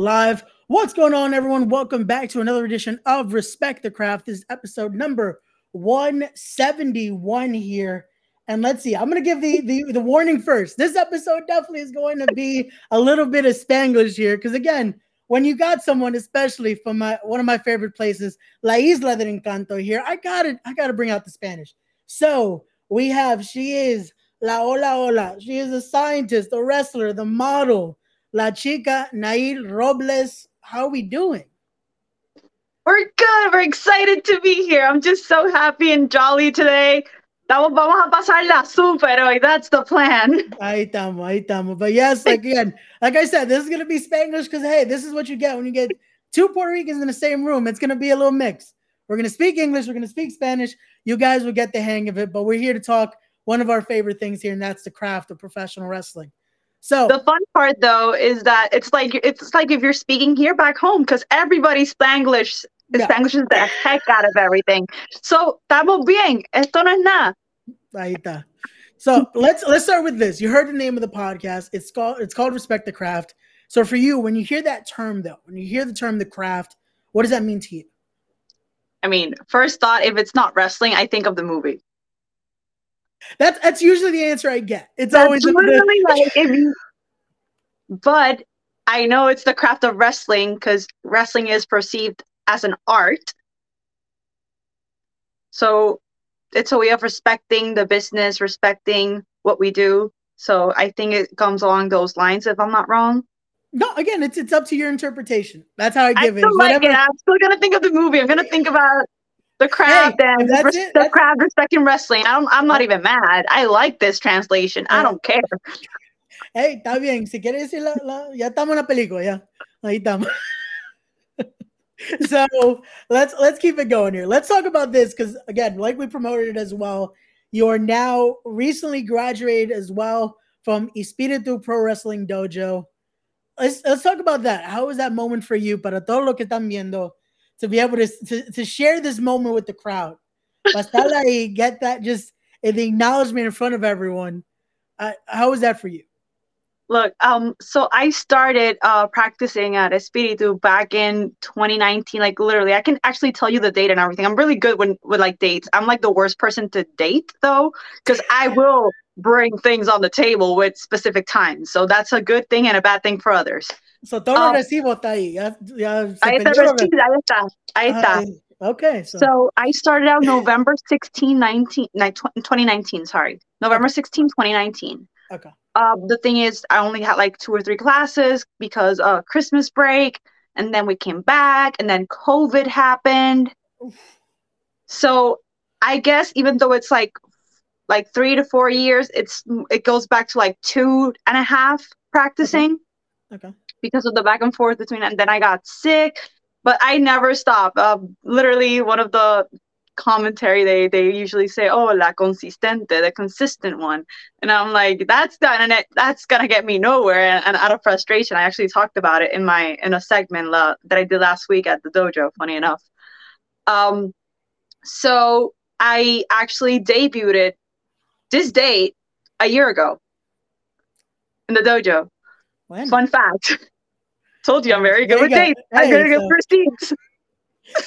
Live. What's going on, everyone? Welcome back to another edition of Respect the Craft. This is episode number 171 here. And let's see, I'm going to give the, the, the warning first. This episode definitely is going to be a little bit of Spanglish here. Because again, when you got someone, especially from my one of my favorite places, La Isla del Encanto here, I got it. I got to bring out the Spanish. So we have, she is La Hola Hola. She is a scientist, a wrestler, the model, La Chica Nahir Robles. How are we doing? We're good. We're excited to be here. I'm just so happy and jolly today. Vamos a pasarla super hoy. That's the plan. Ahí estamos, ahí estamos. But yes, again, like I said, this is gonna be Spanglish because hey, this is what you get when you get two Puerto Ricans in the same room. It's gonna be a little mix. We're gonna speak English, we're gonna speak Spanish. You guys will get the hang of it, but we're here to talk one of our favorite things here, and that's the craft of professional wrestling. So the fun part though is that it's like it's like if you're speaking here back home because everybody Spanglish yeah. Spanglish is the heck out of everything. So estamos bien. Esto no es nada. Ahí está. So let's let's start with this. You heard the name of the podcast. It's called it's called Respect the Craft. So for you, when you hear that term though, when you hear the term the craft, what does that mean to you? I mean, first thought, if it's not wrestling, I think of the movie. That's that's usually the answer I get. It's that's always literally like if you, but I know it's the craft of wrestling because wrestling is perceived as an art. So it's a way of respecting the business, respecting what we do. So I think it comes along those lines, if I'm not wrong. No, again, it's it's up to your interpretation. That's how I give I it. Like it. I'm still gonna think of the movie. I'm gonna think about the crowd hey, res- the crowd respecting wrestling. I don't, I'm not even mad. I like this translation. I don't care. Hey, está bien. Si quieres decir la, la, ya estamos en la película, ya. Ahí estamos. so let's let's keep it going here. Let's talk about this because again, like we promoted it as well. You are now recently graduated as well from Espiritu Pro Wrestling Dojo. Let's let's talk about that. How was that moment for you? Para todo lo que están viendo, to be able to, to, to share this moment with the crowd. y get that just the acknowledgement in front of everyone. Uh, how was that for you? Look, um, so I started uh, practicing at Espiritu back in 2019. Like literally, I can actually tell you the date and everything. I'm really good with with like dates. I'm like the worst person to date though, because I will bring things on the table with specific times. So that's a good thing and a bad thing for others. So todo um, recibo está ahí. Ya, ya ahí está recibo, ahí está. Ahí está. Okay. So. so. I started out November 16, 19, 2019, sorry. November 16, 2019. Okay. Uh, the thing is, I only had like two or three classes because of Christmas break, and then we came back, and then COVID happened. Oof. So I guess even though it's like like three to four years, it's it goes back to like two and a half practicing. Okay. okay because of the back and forth between and then I got sick, but I never stop. Uh, literally one of the commentary they they usually say oh la consistente the consistent one and i'm like that's gonna that's gonna get me nowhere and, and, out of frustration i actually talked about it in my in a segment la, that i did last week at the dojo funny enough um so i actually debuted this date a year ago in the dojo when? Fun fact. Told you I'm very good with dates. Hey, I'm very so, good first dates.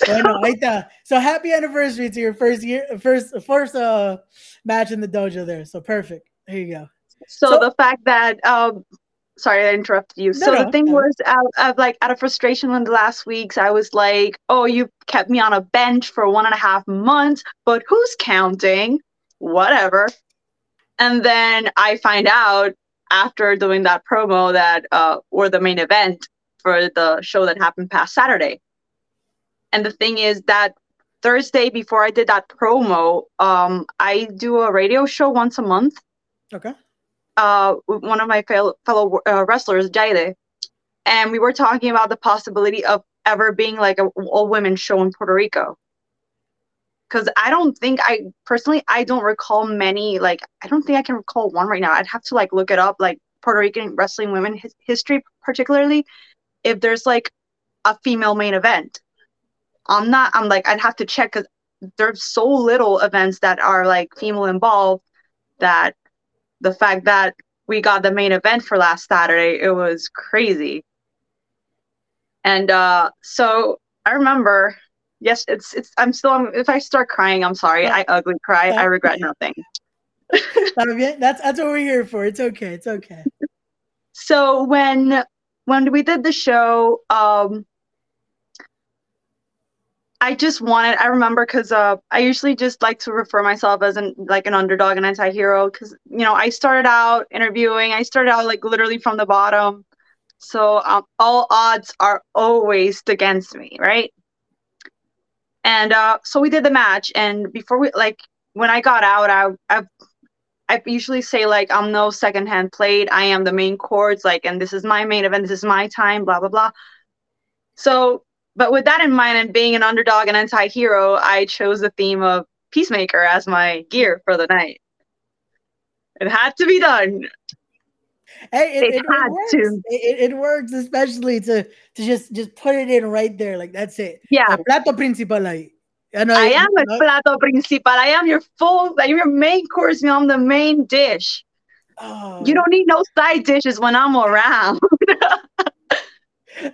bueno, ahí está. So happy anniversary to your first year, first first uh match in the dojo there. So perfect. Here you go. So, so the fact that um sorry I interrupted you. No, so no, the thing no. was out of like out of frustration in the last weeks, I was like, oh, you kept me on a bench for one and a half months, but who's counting? Whatever. And then I find out after doing that promo that uh, or the main event for the show that happened past Saturday. And the thing is that Thursday before I did that promo, um, I do a radio show once a month. Okay. Uh, one of my fellow, fellow uh, wrestlers, Jaide, and we were talking about the possibility of ever being like a all women show in Puerto Rico because I don't think I personally I don't recall many like I don't think I can recall one right now. I'd have to like look it up like Puerto Rican wrestling women his, history particularly if there's like a female main event. I'm not I'm like I'd have to check cuz there's so little events that are like female involved that the fact that we got the main event for last Saturday. It was crazy. And uh, so I remember, yes, it's it's. I'm still. If I start crying, I'm sorry. I ugly cry. I regret nothing. that's that's what we're here for. It's okay. It's okay. So when when we did the show, um, I just wanted. I remember because uh, I usually just like to refer myself as an like an underdog, an anti-hero. Because you know, I started out interviewing. I started out like literally from the bottom. So um, all odds are always against me, right? And uh, so we did the match, and before we like when I got out, I I I usually say like I'm no secondhand plate. I am the main chords, like, and this is my main event. This is my time. Blah blah blah. So, but with that in mind, and being an underdog and anti-hero, I chose the theme of Peacemaker as my gear for the night. It had to be done. Hey, it, it, it works. It, it, works, especially to to just just put it in right there, like that's it. Yeah. El plato principal ahí. I, I am el plato principal. I am your full, like your main course meal. I'm the main dish. Oh. You don't need no side dishes when I'm around.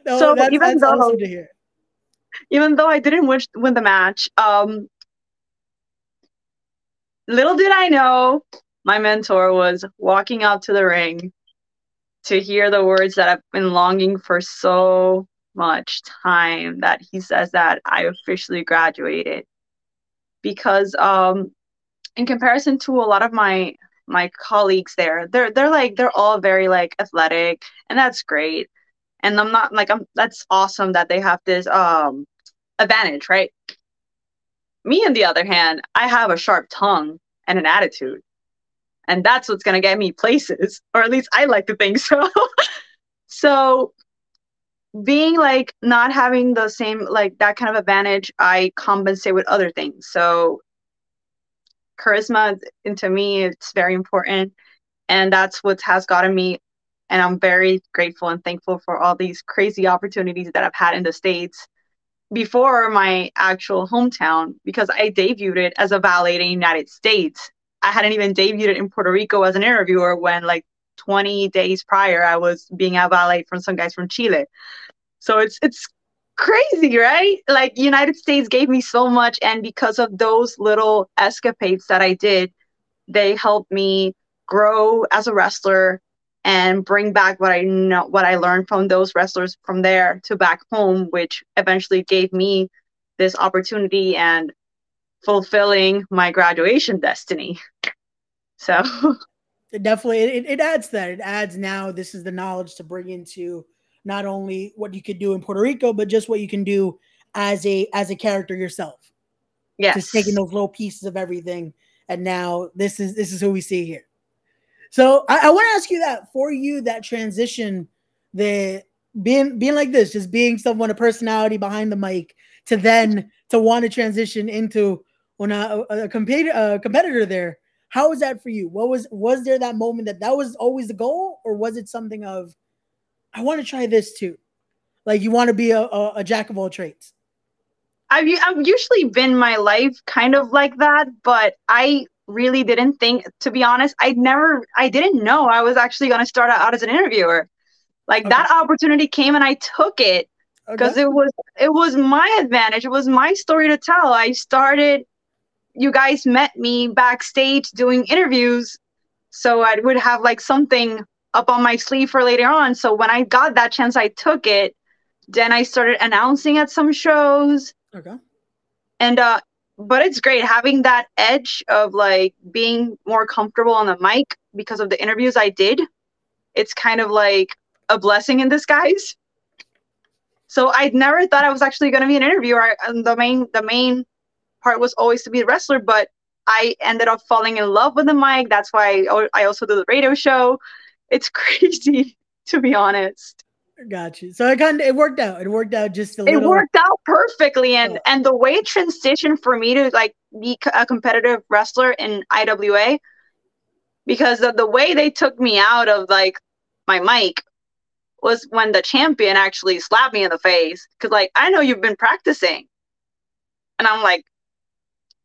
no, so that's, even that's though, awesome to hear. Even though I didn't win, win the match, um, little did I know my mentor was walking out to the ring to hear the words that I've been longing for so much time that he says that I officially graduated. Because um in comparison to a lot of my my colleagues there, they're they're like they're all very like athletic and that's great. And I'm not like I'm that's awesome that they have this um advantage, right? Me on the other hand, I have a sharp tongue and an attitude and that's what's going to get me places or at least i like to think so so being like not having the same like that kind of advantage i compensate with other things. So charisma and to me it's very important and that's what has gotten me and i'm very grateful and thankful for all these crazy opportunities that i've had in the states before my actual hometown because i debuted it as a valet in the united states. I hadn't even debuted in Puerto Rico as an interviewer when like 20 days prior I was being a valet from some guys from Chile. So it's it's crazy, right? Like United States gave me so much and because of those little escapades that I did, they helped me grow as a wrestler and bring back what I know what I learned from those wrestlers from there to back home, which eventually gave me this opportunity and fulfilling my graduation destiny. So it definitely it, it adds that. It adds now this is the knowledge to bring into not only what you could do in Puerto Rico, but just what you can do as a as a character yourself. Yes. Just taking those little pieces of everything. And now this is this is who we see here. So I, I want to ask you that for you, that transition, the being being like this, just being someone, a personality behind the mic, to then to want to transition into when a, a, a competitor a competitor there how was that for you? What was was there that moment that that was always the goal or was it something of i want to try this too. Like you want to be a, a, a jack of all trades? I've, I've usually been my life kind of like that but i really didn't think to be honest i never i didn't know i was actually going to start out as an interviewer. Like okay. that opportunity came and i took it because okay. it was it was my advantage. It was my story to tell. I started you guys met me backstage doing interviews so i would have like something up on my sleeve for later on. So when i got that chance i took it. Then i started announcing at some shows. Okay. And uh but it's great having that edge of like being more comfortable on the mic because of the interviews i did. It's kind of like a blessing in disguise. So i never thought i was actually going to be an interviewer. And the main the main part was always to be a wrestler, but I ended up falling in love with the mic. That's why I also do the radio show. It's crazy, to be honest. Got you. So it kind of it worked out. It worked out just a little. It worked out perfectly, and and the way it transitioned for me to like be a competitive wrestler in IWA, because of the way they took me out of like my mic was when the champion actually slapped me in the face because like I know you've been practicing, and I'm like,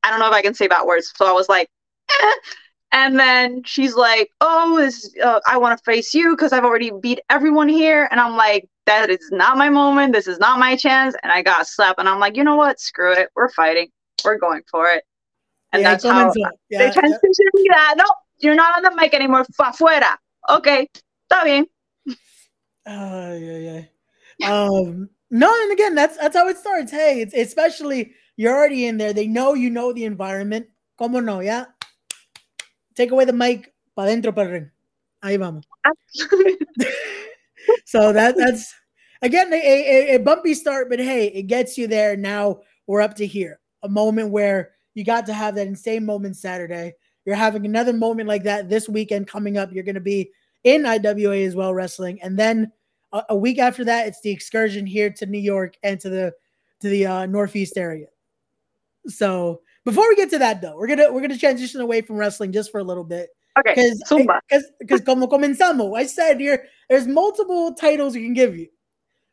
I don't know if I can say bad words. So I was like, eh. And then she's like, "Oh, this uh, I want to face you because I've already beat everyone here." And I'm like, "That is not my moment. This is not my chance." And I got slapped. And I'm like, "You know what? Screw it. We're fighting. We're going for it." And yeah, that's how yeah, they transitioned yeah. me that. No, you're not on the mic anymore. Fa fuera. Okay, está bien. Uh, yeah, yeah. Um, no, and again, that's that's how it starts. Hey, it's especially you're already in there. They know you know the environment. Como no, yeah. Take away the mic, pa dentro para ring. Ahí vamos. so that that's again a, a, a bumpy start, but hey, it gets you there. Now we're up to here. A moment where you got to have that insane moment Saturday. You're having another moment like that this weekend coming up. You're going to be in IWA as well wrestling, and then a, a, week after that, it's the excursion here to New York and to the to the uh, Northeast area. So before we get to that though, we're gonna we're gonna transition away from wrestling just for a little bit. Okay. Because because como comenzamos, I said here there's multiple titles you can give you.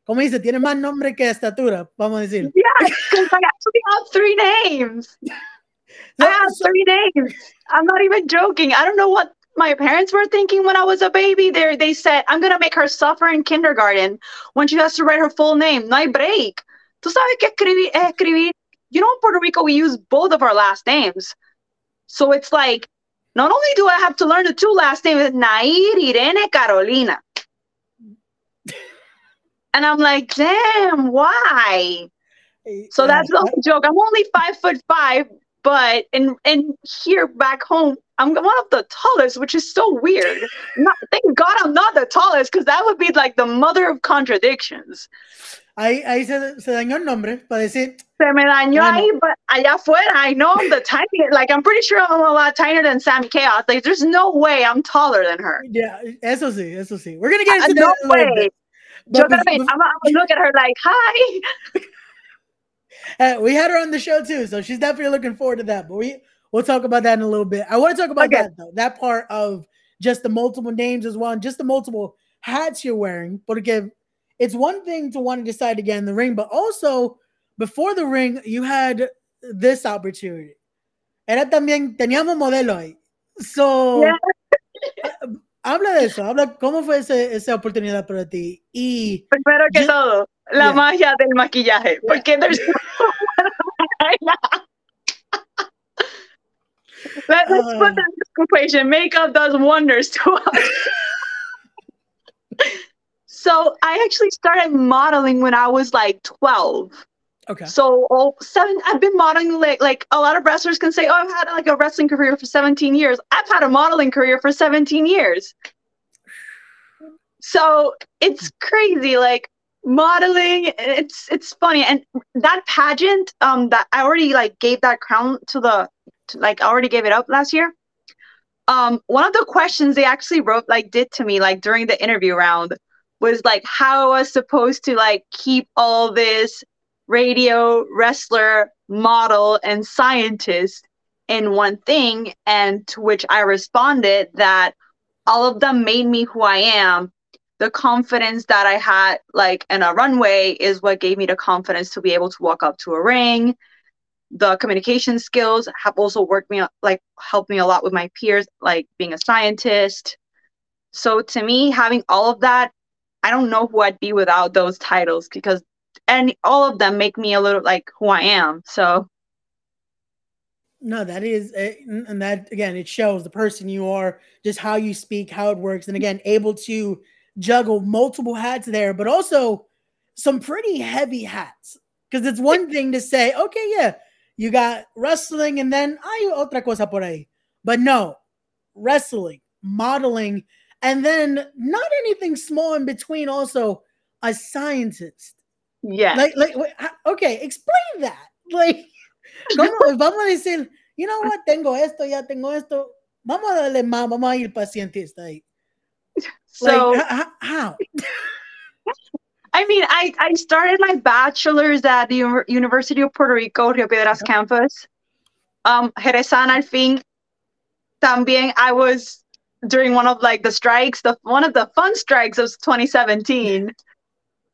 Como dice, tiene más nombre que estatura, vamos a decir. Yeah, because I actually have three names. I have three names. I'm not even joking. I don't know what my parents were thinking when I was a baby. They they said I'm gonna make her suffer in kindergarten when she has to write her full name. No hay break. Tú sabes que escribir, escribir you know, in Puerto Rico, we use both of our last names. So it's like, not only do I have to learn the two last names, Nahir, Irene, Carolina. and I'm like, damn, why? So that's the joke. I'm only five foot five, but in in here back home, I'm one of the tallest, which is so weird. Not, thank God I'm not the tallest, because that would be like the mother of contradictions. Ahí, ahí se, se dañó el nombre para decir. Se me dañó ahí, but allá afuera, I know I'm the tiny. Like I'm pretty sure I'm a lot tinier than Sami Chaos. Like there's no way I'm taller than her. Yeah, eso sí, eso sí. We're gonna get into uh, that. No way. Yo I'm, I'm gonna look at her like, hi. Uh, we had her on the show too, so she's definitely looking forward to that. But we we'll talk about that in a little bit. I want to talk about okay. that though. That part of just the multiple names as well, and just the multiple hats you're wearing. But again, it's one thing to want to decide to get in the ring, but also before the ring, you had this opportunity. Era también, teníamos modelo ahí. So, yeah. habla de eso, habla cómo fue ese, esa oportunidad para ti. Y primero que todo, la yeah. magia del maquillaje, yeah. porque there's Let, us uh, put that in this equation. Makeup does wonders to us. So I actually started modeling when I was like 12. Okay. So all seven, I've been modeling like like a lot of wrestlers can say, oh, I've had like a wrestling career for 17 years. I've had a modeling career for 17 years. So it's crazy, like modeling. It's it's funny, and that pageant, um, that I already like gave that crown to the, to, like I already gave it up last year. Um, one of the questions they actually wrote like did to me like during the interview round was like how I was supposed to like keep all this radio, wrestler, model, and scientist in one thing. And to which I responded that all of them made me who I am. The confidence that I had, like in a runway, is what gave me the confidence to be able to walk up to a ring. The communication skills have also worked me, like, helped me a lot with my peers, like being a scientist. So to me, having all of that I don't know who I'd be without those titles because and all of them make me a little like who I am. So no, that is eh, and that again it shows the person you are, just how you speak, how it works and again able to juggle multiple hats there, but also some pretty heavy hats. Because it's one thing to say, okay, yeah, you got wrestling and then hay otra cosa por ahí. But no, wrestling, modeling, and then not anything small in between. Also, a scientist. Yeah. Like, like, okay, explain that. Like, ¿cómo vamos a decir, you know what, tengo esto, ya tengo esto. Vamos a darle más, vamos a ir pacientista ahí. So, like, how? I mean, I, I started my bachelor's at the University of Puerto Rico, Rio Piedras campus. Um, Jerezan al fin. También I was during one of like the strikes, the one of the fun strikes of 2017.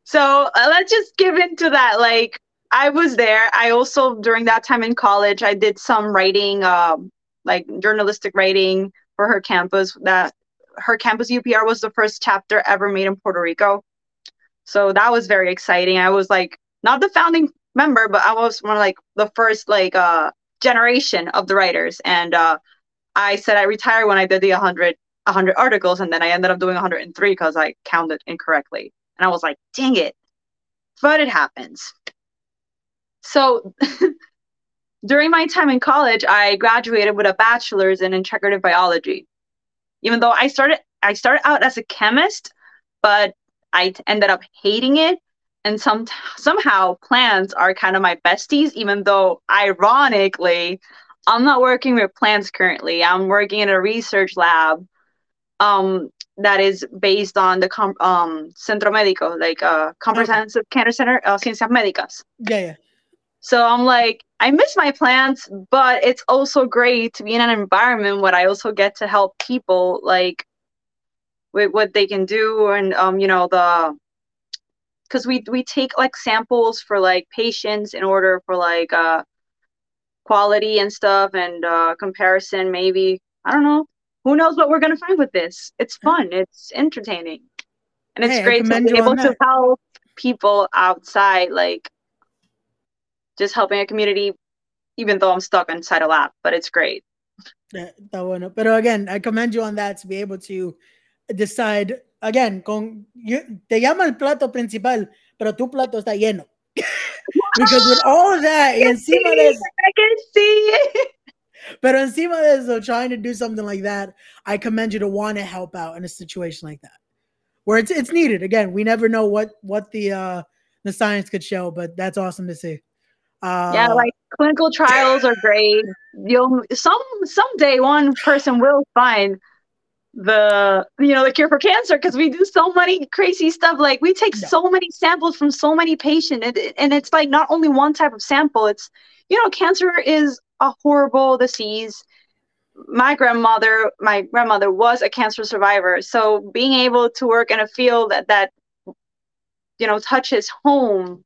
So uh, let's just give into that. Like I was there. I also during that time in college, I did some writing, um, like journalistic writing for her campus. That her campus UPR was the first chapter ever made in Puerto Rico. So that was very exciting. I was like not the founding member, but I was one of like the first like uh generation of the writers. And uh I said I retired when I did the 100 100 articles and then I ended up doing 103 because I counted incorrectly. And I was like, dang it. But it happens. So during my time in college, I graduated with a bachelor's in integrative biology. Even though I started I started out as a chemist, but I ended up hating it. And some somehow plants are kind of my besties, even though ironically, I'm not working with plants currently. I'm working in a research lab um, that is based on the com- um, Centro Médico, like uh, Comprehensive okay. Cancer Center, uh, Ciencias Médicas. Yeah, yeah. So I'm like, I miss my plants, but it's also great to be in an environment where I also get to help people, like with what they can do, and um, you know, the because we we take like samples for like patients in order for like uh quality and stuff and uh comparison maybe. I don't know. Who knows what we're going to find with this. It's fun. It's entertaining. And it's hey, great to be able to help people outside like just helping a community even though i'm stuck inside a lab but it's great yeah, bueno. Pero again, I commend you on that to be able to decide again con you, te llama el plato principal, pero tu plato está lleno. because with all that, encima de eso, I can see it. Pero encima de eso, trying to do something like that, I commend you to want to help out in a situation like that, where it's it's needed. Again, we never know what what the uh the science could show, but that's awesome to see. Uh, yeah, like clinical trials are great. You'll some someday one person will find the you know the cure for cancer because we do so many crazy stuff like we take yeah. so many samples from so many patients and, and it's like not only one type of sample it's you know cancer is a horrible disease. My grandmother, my grandmother was a cancer survivor. So being able to work in a field that, that you know touches home,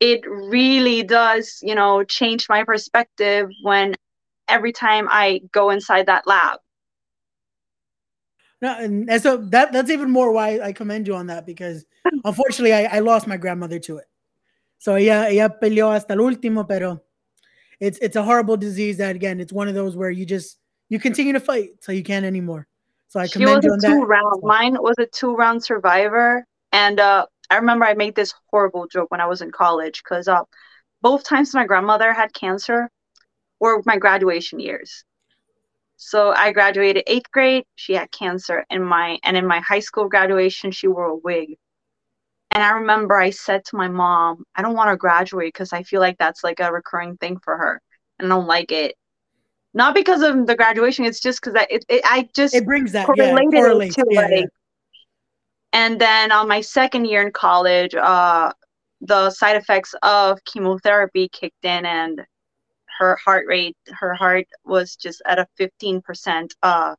it really does, you know, change my perspective when every time I go inside that lab. No, and, and so that that's even more why I commend you on that because unfortunately I, I lost my grandmother to it. So ella, ella peleó hasta el último, pero it's it's a horrible disease that again it's one of those where you just you continue to fight till you can't anymore. So I commend you on two that. Round. Mine was a two round survivor, and uh, I remember I made this horrible joke when I was in college because uh, both times my grandmother had cancer were my graduation years. So I graduated eighth grade. She had cancer in my and in my high school graduation, she wore a wig. And I remember I said to my mom, I don't want to graduate because I feel like that's like a recurring thing for her. And I don't like it. Not because of the graduation, it's just because I, it, it, I just it brings that correlated yeah, it to yeah, like. Yeah. And then on my second year in college, uh, the side effects of chemotherapy kicked in, and her heart rate, her heart was just at a 15% uh,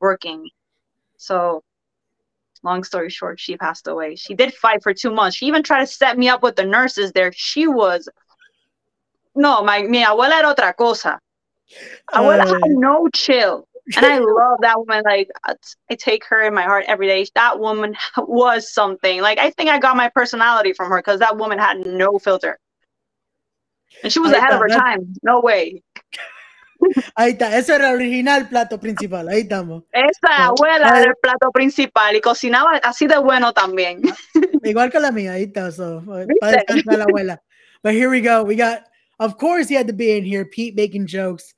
working. So long story short, she passed away. She did fight for two months. She even tried to set me up with the nurses there. She was no, my mi abuela era otra cosa. Abuela uh, had no chill. And I love that woman. Like uh, I take her in my heart every day. That woman was something. Like I think I got my personality from her because that woman had no filter. And she was ahead of her time. No way. Ahí está, ese era el original plato principal, ahí estamos. Esa ah, abuela era el plato principal y cocinaba así de bueno también. Igual que la mía, ahí está, so, eh, para descansar la abuela. But here we go, we got, of course he had to be in here, Pete making jokes.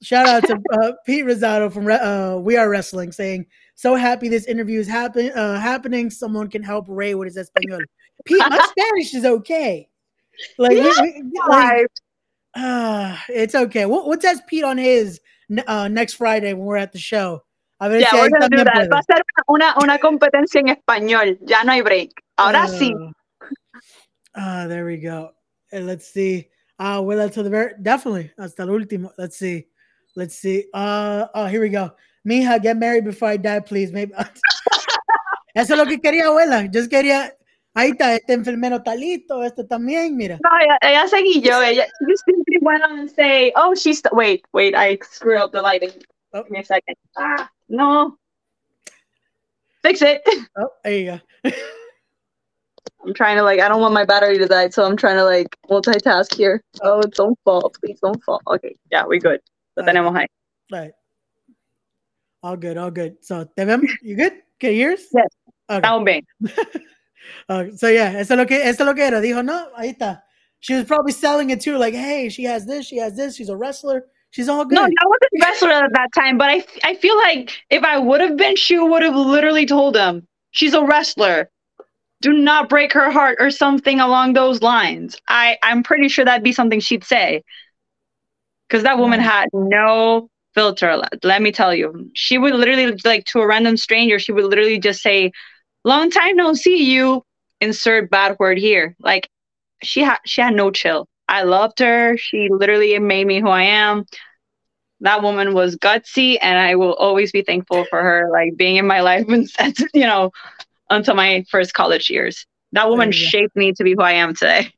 Shout out to uh, Pete Rosado from uh, We Are Wrestling saying, so happy this interview is happen, uh, happening. Someone can help Ray with his Espanol. Pete, my Spanish is okay. Like, yeah, we, we, like uh, it's okay. We'll, we'll test Pete on his uh, next Friday when we're at the show. A ver yeah, si we're gonna do that. Va a ser una, una competencia en español. Ya no hay break. Ahora sí. Ah, uh, there we go. And let's see. Uh, well, until the very definitely hasta el último. Let's see. Let's see. Uh, oh, here we go. Mija, get married before I die, please. Maybe. Eso es lo que quería, abuela. Just quería Ahí está, este enfermero talito, este también, mira. No, ella, ella seguí yo, ella, she simply went on and say, "Oh, she's wait, wait, I screwed up the lighting. Oh. Give me a second. Ah, no, fix it. Oh, there you go. I'm trying to like, I don't want my battery to die, so I'm trying to like multitask here. Oh, don't fall, please don't fall. Okay, yeah, we good. Lo Right. tenemos ahí. Right. All good, all good. So, te vemos? You good? Okay, yours? Yes. Okay. Estamos bien. Uh, so yeah, eso es lo que eso es lo que era. Dijo, no, ahí está. She was probably selling it too, like, hey, she has this, she has this, she's a wrestler, she's all good. No, I wasn't a wrestler at that time, but I, I feel like if I would have been, she would have literally told him, she's a wrestler. Do not break her heart or something along those lines. I, I'm pretty sure that'd be something she'd say. Because that woman had no filter. Let, me tell you. She would literally, like, to a random stranger, she would literally just say, long time no see you, insert bad word here. Like, she had she had no chill. I loved her. She literally made me who I am. That woman was gutsy, and I will always be thankful for her, like being in my life, and you know, until my first college years. That woman shaped me to be who I am today.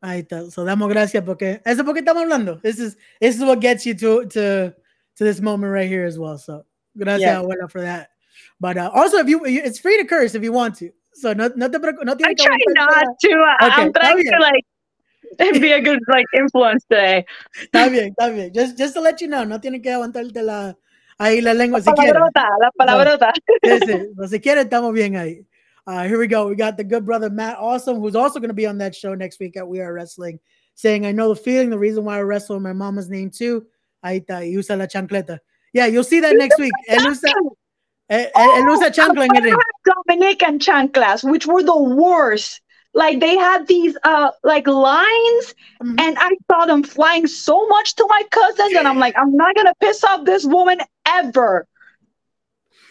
Ahí está. So damos gracias porque eso es porque estamos hablando. This is this is what gets you to to to this moment right here as well. So gracias Yeah. abuela for that. But uh, also if you it's free to curse if you want to. So no no te preocu- no I try not la- to. I- Okay, I'm trying to like be a good like influence today. Está bien, está bien. Just just to let you know, no tienes que aguantarte la ahí la lengua si quieres. Palabrota, la palabrota. Sí, sí. No, si quiere, estamos bien ahí. Uh, here we go. We got the good brother Matt Awesome, who's also going to be on that show next week at We Are Wrestling, saying, I know the feeling, the reason why I wrestle in my mama's name too. Y usa la chancleta. Yeah, you'll see that next week. Él usa, él, él- él usa chancla en el. Dominican chanclas, which were the worst. Like they had these uh like lines, Mhm. and I saw them flying so much to my cousins, and I'm like, I'm not gonna piss off this woman ever.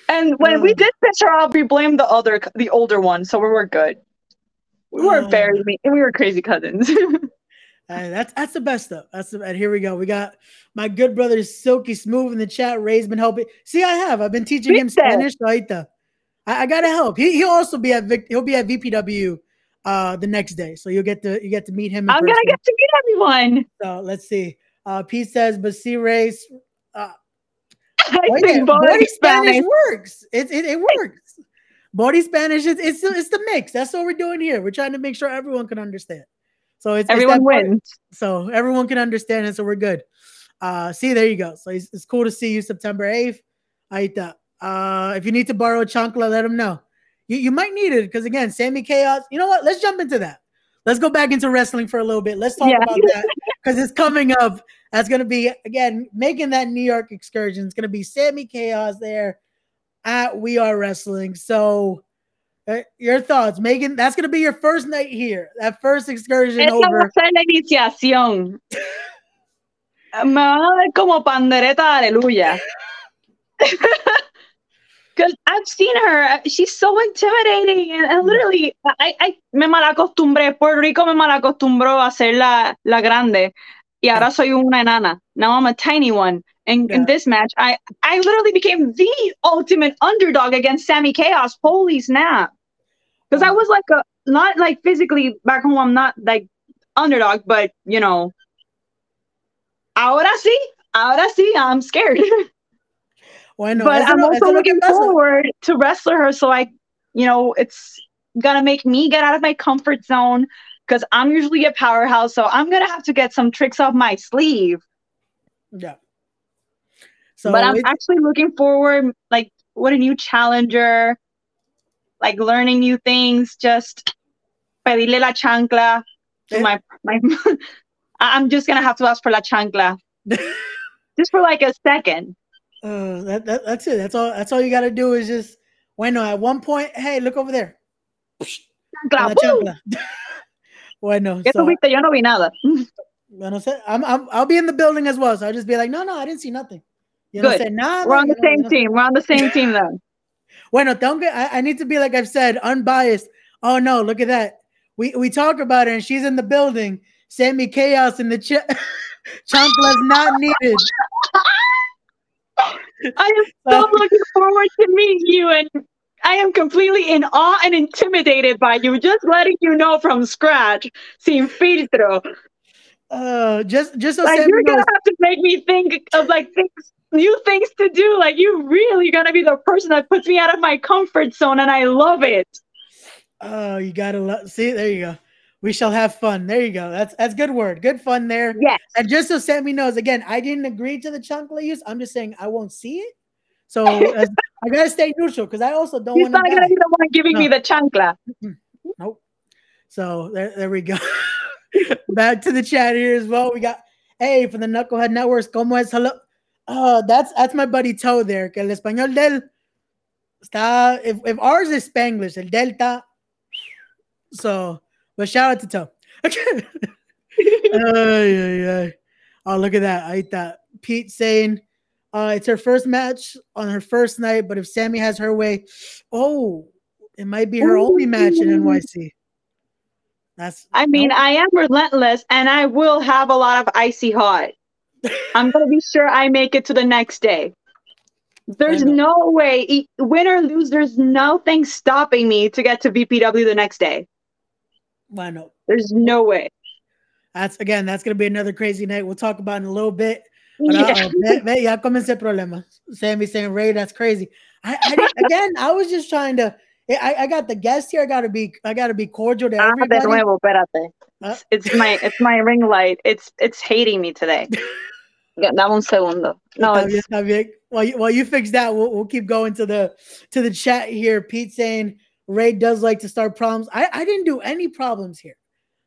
And when we Mm. did piss her off, we blamed the other, the older one, so we were good. We were Mm. very mean, we were crazy cousins. That's that's the best stuff. That's the, and here we go. We got my good brother Silky Smooth in the chat. Ray's been helping. See, I have. I've been teaching him Spanish. Ahí. I, I gotta help. He he'll also be at Vic, he'll be at VPW uh the next day. So you'll get to you get to meet him. I'm gonna get to meet everyone. So let's see. Uh, Pete says, but see, Ray's Uh, I think body Spanish Spanish. works. It, it, it works. Body Spanish is it's, it's the mix. That's what we're doing here. We're trying to make sure everyone can understand. So it's it's Everyone body- wins. so everyone can understand it. So we're good. Uh, see, there you go. So it's, it's cool to see you September 8th. Ahí está. Uh, if you need to borrow a chancla, let them know. You, you might need it because, again, Sammy Chaos. You know what? Let's jump into that. Let's go back into wrestling for a little bit. Let's talk Yeah. about that because it's coming up. That's going to be, again, making that New York excursion. It's going to be Sammy Chaos there at We Are Wrestling. So, uh, your thoughts, Megan? That's going to be your first night here. That first excursion Esa over. va a ser la iniciación. Me van a ver como pandereta aleluya. Because I've seen her. She's so intimidating. And, and literally, I, I me malacostumbré. Puerto Rico me malacostumbró a ser la, la grande. Y ahora soy una enana. Now I'm a tiny one. And Yeah. in this match, I, I literally became the ultimate underdog against Sammy Chaos. Holy snap. Because I oh. was like a, not like physically back home, I'm not like underdog, but you know, ahora sí, ahora sí, I'm scared. Bueno, but I'm no- also es lo que looking forward to wrestle her. So I, you know, it's gonna make me get out of my comfort zone because I'm usually a powerhouse. So I'm gonna have to get some tricks off my sleeve. Yeah. So but I'm actually looking forward, like, what a new challenger, like learning new things. Just pedirle la chancla to Eh. my my. I'm just gonna have to ask for la chancla, just for like a second. uh, that, that that's it. That's all. That's all you got to do is just. Bueno, at one point, hey, look over there. Chancla, La chancla. bueno, ¿Qué so, tuviste? Yo no vi nada. I'm, I'm I'll be in the building as well. So I'll just be like, no, no, I didn't see nothing. Good. say nada. We're on the same know. team. We're on the same team then. Bueno, don't get. I, I need to be like I've said, unbiased. Oh no, look at that. We we talk about her and she's in the building. Sammy Chaos in the ch- chancla's not needed. I am so looking forward to meet you, and I am completely in awe and intimidated by you. Just letting you know from scratch, sin filtro. Uh, just just so Like you're knows, gonna have to make me think of like things, new things to do. Like you really gonna be the person that puts me out of my comfort zone, and I love it. oh, you gotta lo- see. There you go. We shall have fun. There you go. That's that's good word. Good fun there. Yes. And just so Sammy knows, again, I didn't agree to the chancla use. I'm just saying I won't see it. So as- I gotta stay neutral because I also don't He's want not to. gonna be the one giving me the chancla. Nope. So there, there we go. Back to the chat here as well. We got hey from the Knucklehead Networks. ¿Cómo es? Hello. Oh, that's that's my buddy Toe there. Que el español del está. If, if ours is Spanglish, el Delta. So, but shout out to Toe. ay, ay, ay. Oh, look at that. Ahí está. Pete saying uh, it's her first match on her first night, but if Sammy has her way, oh, it might be her only match in NYC. That's I mean, I am relentless, and I will have a lot of icy hot. I'm gonna be sure I make it to the next day. There's no way, e- win or lose, there's nothing stopping me to get to VPW the next day. why no. There's no way. That's again, that's gonna be another crazy night. We'll talk about it in a little bit. Yeah. uh-oh, ve, ve, ya comencé problema. Sammy saying, Ray, that's crazy. I, I again, I was just trying to. I, I got the guest here. I gotta be, I gotta be cordial to Ah, de nuevo, espérate. Ah. It's, my it's my ring light. It's it's hating me today. Dame un segundo. No, Está bien, it's, está bien. While you, while you fix that, we'll, we'll keep going to the to the chat here. Pete saying Ray does like to start problems. I, I didn't do any problems here.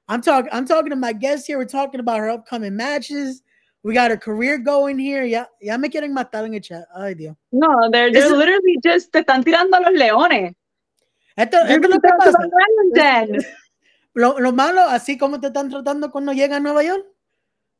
I'm talking I'm talking to my guest here. We're talking about her upcoming matches. We got her career going here. Ya, ya me quieren matar en el chat. Ay, Dios. no, they're they're literally just te están tirando los leones. Esto, es lo que pasa. Lo, lo malo, así como te están tratando cuando llega a Nueva York.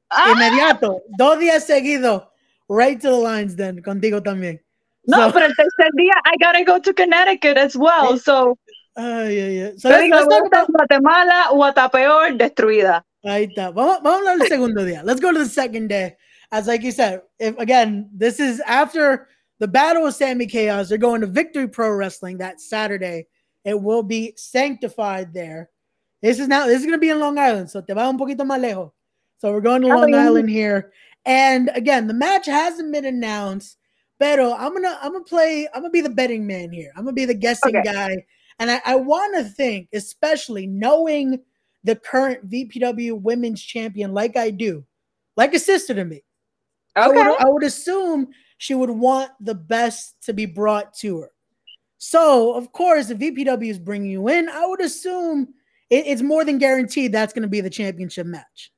Ah, Inmediato. Dos días seguidos. Right to the lines then. Contigo también. no, So- pero el tercer día I gotta go to Connecticut as well. So, Ay, ay, ay. So te let's, digo, let's voy a talk estar about en Guatemala o hasta peor, destruida. Ahí está. Vamos, vamos a hablar del segundo día. Let's go to the second day. As like you said, if again, this is after the battle of Sammy Chaos, they're going to Victory Pro Wrestling that Saturday. It will be sanctified there. This is now this is gonna be in Long Island, so te va un poquito más lejos. So we're going to Long. Island here. And again, the match hasn't been announced. Pero I'm gonna I'm gonna play, I'm gonna be the betting man here. I'm gonna be the guessing Okay. guy. And I, I want to think, especially knowing the current VPW women's champion like I do, like a sister to me. I would, Okay. I would assume she would want the best to be brought to her. So, of course, if VPW is bringing you in, I would assume it- it's more than guaranteed that's going to be the championship match.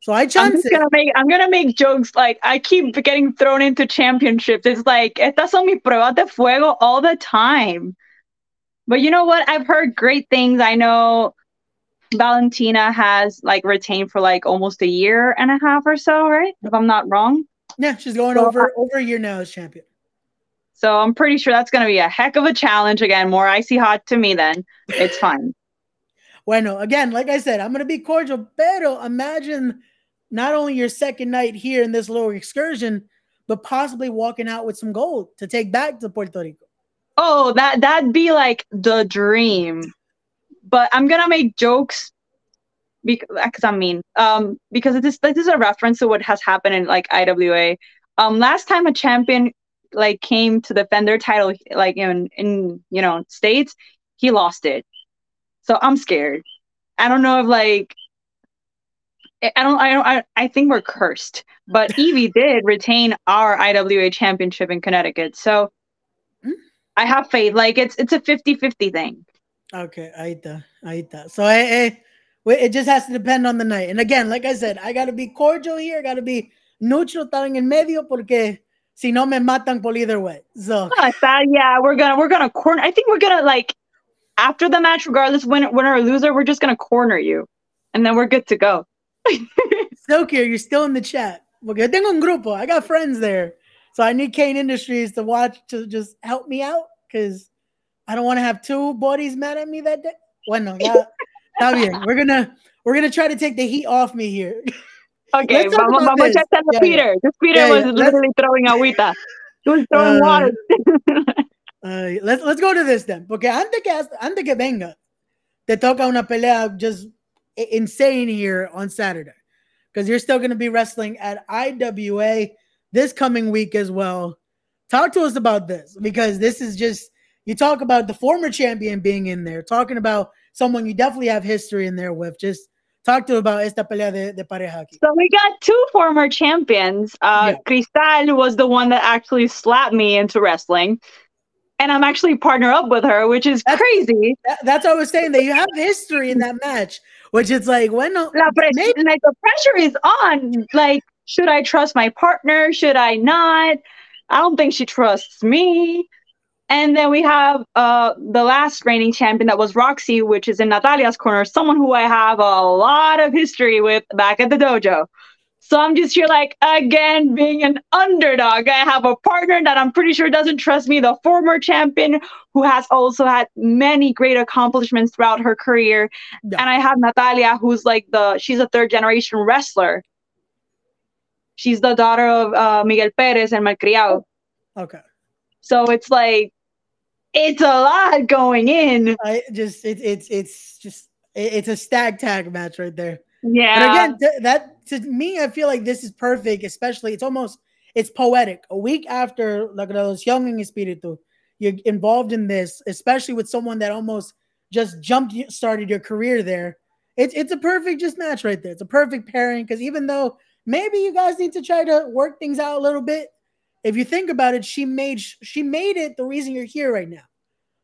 So I I'm chance just it. gonna make I'm gonna make jokes like I keep getting thrown into championships. It's like estas son mis pruebas de fuego all the time. But you know what? I've heard great things. I know Valentina has like retained for like almost a year and a half or so, right? If I'm not wrong. Yeah, she's going So over over a year now as champion. So I'm pretty sure that's gonna be a heck of a challenge again. More icy hot to me then. It's fun. Bueno, again, like I said, I'm gonna be cordial, pero imagine not only your second night here in this little excursion, but possibly walking out with some gold to take back to Puerto Rico. Oh, that that'd be like the dream. But I'm gonna make jokes because I mean, um, because this this is a reference to what has happened in like IWA. Um, last time a champion like came to defend their title, like in in you know states, he lost it. So I'm scared. I don't know if like I don't I don't I, I think we're cursed. But Evie did retain our IWA championship in Connecticut. So. I have faith. Like it's it's a 50-50 thing. Okay, ahí está. So eh, eh, we- it just has to depend on the night. And again, like I said, I gotta be cordial here, I gotta be neutral, estar en medio, porque si no me matan por either way. So Ah, yeah, we're gonna we're gonna corner. I think we're gonna like after the match, regardless win winner or loser, we're just gonna corner you, and then we're good to go. Silkier, you're still in the chat. Porque yo tengo un grupo. I got friends there. So I need Kane Industries to watch to just help me out because I don't want to have two bodies mad at me that day. Bueno, ya, está bien. We're gonna we're gonna try to take the heat off me here. Okay, Let's vamos, vamos this. a echarle Yeah, Peter. This Peter Yeah, was yeah, let's- literally throwing agüita. He was throwing Uh, water. Uh, let's let's go to this then. Porque antes que antes que venga, te toca una pelea just insane here on Saturday. because you're still going to be wrestling at IWA this coming week as well. Talk to us about this because this is just you talk about the former champion being in there, talking about someone you definitely have history in there with. Just talk to about esta pelea de, de pareja. Aquí. So we got two former champions. Uh, yeah. Cristal was the one that actually slapped me into wrestling. And I'm actually partner up with her, which is that's, crazy. That, that's what I was saying. That you have history in that match, which is like when La pres- maybe- like the pressure is on. Like, should I trust my partner? Should I not? I don't think she trusts me. And then we have uh, the last reigning champion that was Roxy, which is in Natalia's corner, someone who I have a lot of history with back at the dojo. So I'm just here, like, again, being an underdog. I have a partner that I'm pretty sure doesn't trust me, the former champion who has also had many great accomplishments throughout her career. Yeah. And I have Natalia, who's like the, she's a third generation wrestler. She's the daughter of uh, Miguel Perez and Malcriado. Okay. So it's like, it's a lot going in. I just it's it's it's just it's a stag tag match right there. Yeah. But again, th- that to me, I feel like this is perfect. Especially, it's almost it's poetic. A week after those young in espiritu, you're involved in this, especially with someone that almost just jumped started your career there. It's it's a perfect just match right there. It's a perfect pairing because even though maybe you guys need to try to work things out a little bit, if you think about it, she made she made it the reason you're here right now.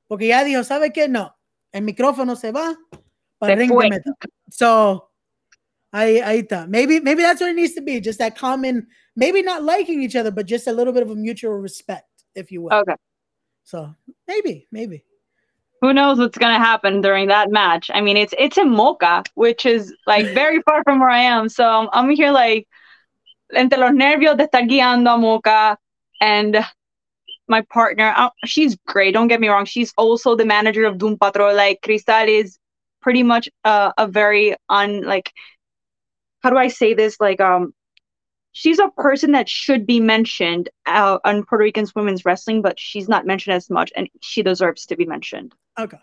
Porque ya dijo, ¿sabe qué? No, el micrófono se va para ring de meta. So, ahí, ahí está. Maybe, maybe that's what it needs to be. Just that common, maybe not liking each other, but just a little bit of a mutual respect, if you will. Okay. So maybe, maybe. Who knows what's gonna happen during that match? I mean, it's it's in Moca, which is like very far from where I am. So I'm, I'm here like entre los nervios de estar guiando a Moca and my partner. Uh, she's great. Don't get me wrong. She's also the manager of Doom Patrol. Like Cristal is pretty much uh, a very un like how do I say this? Like um, she's a person that should be mentioned uh, on Puerto Rican women's wrestling, but she's not mentioned as much, and she deserves to be mentioned. Okay.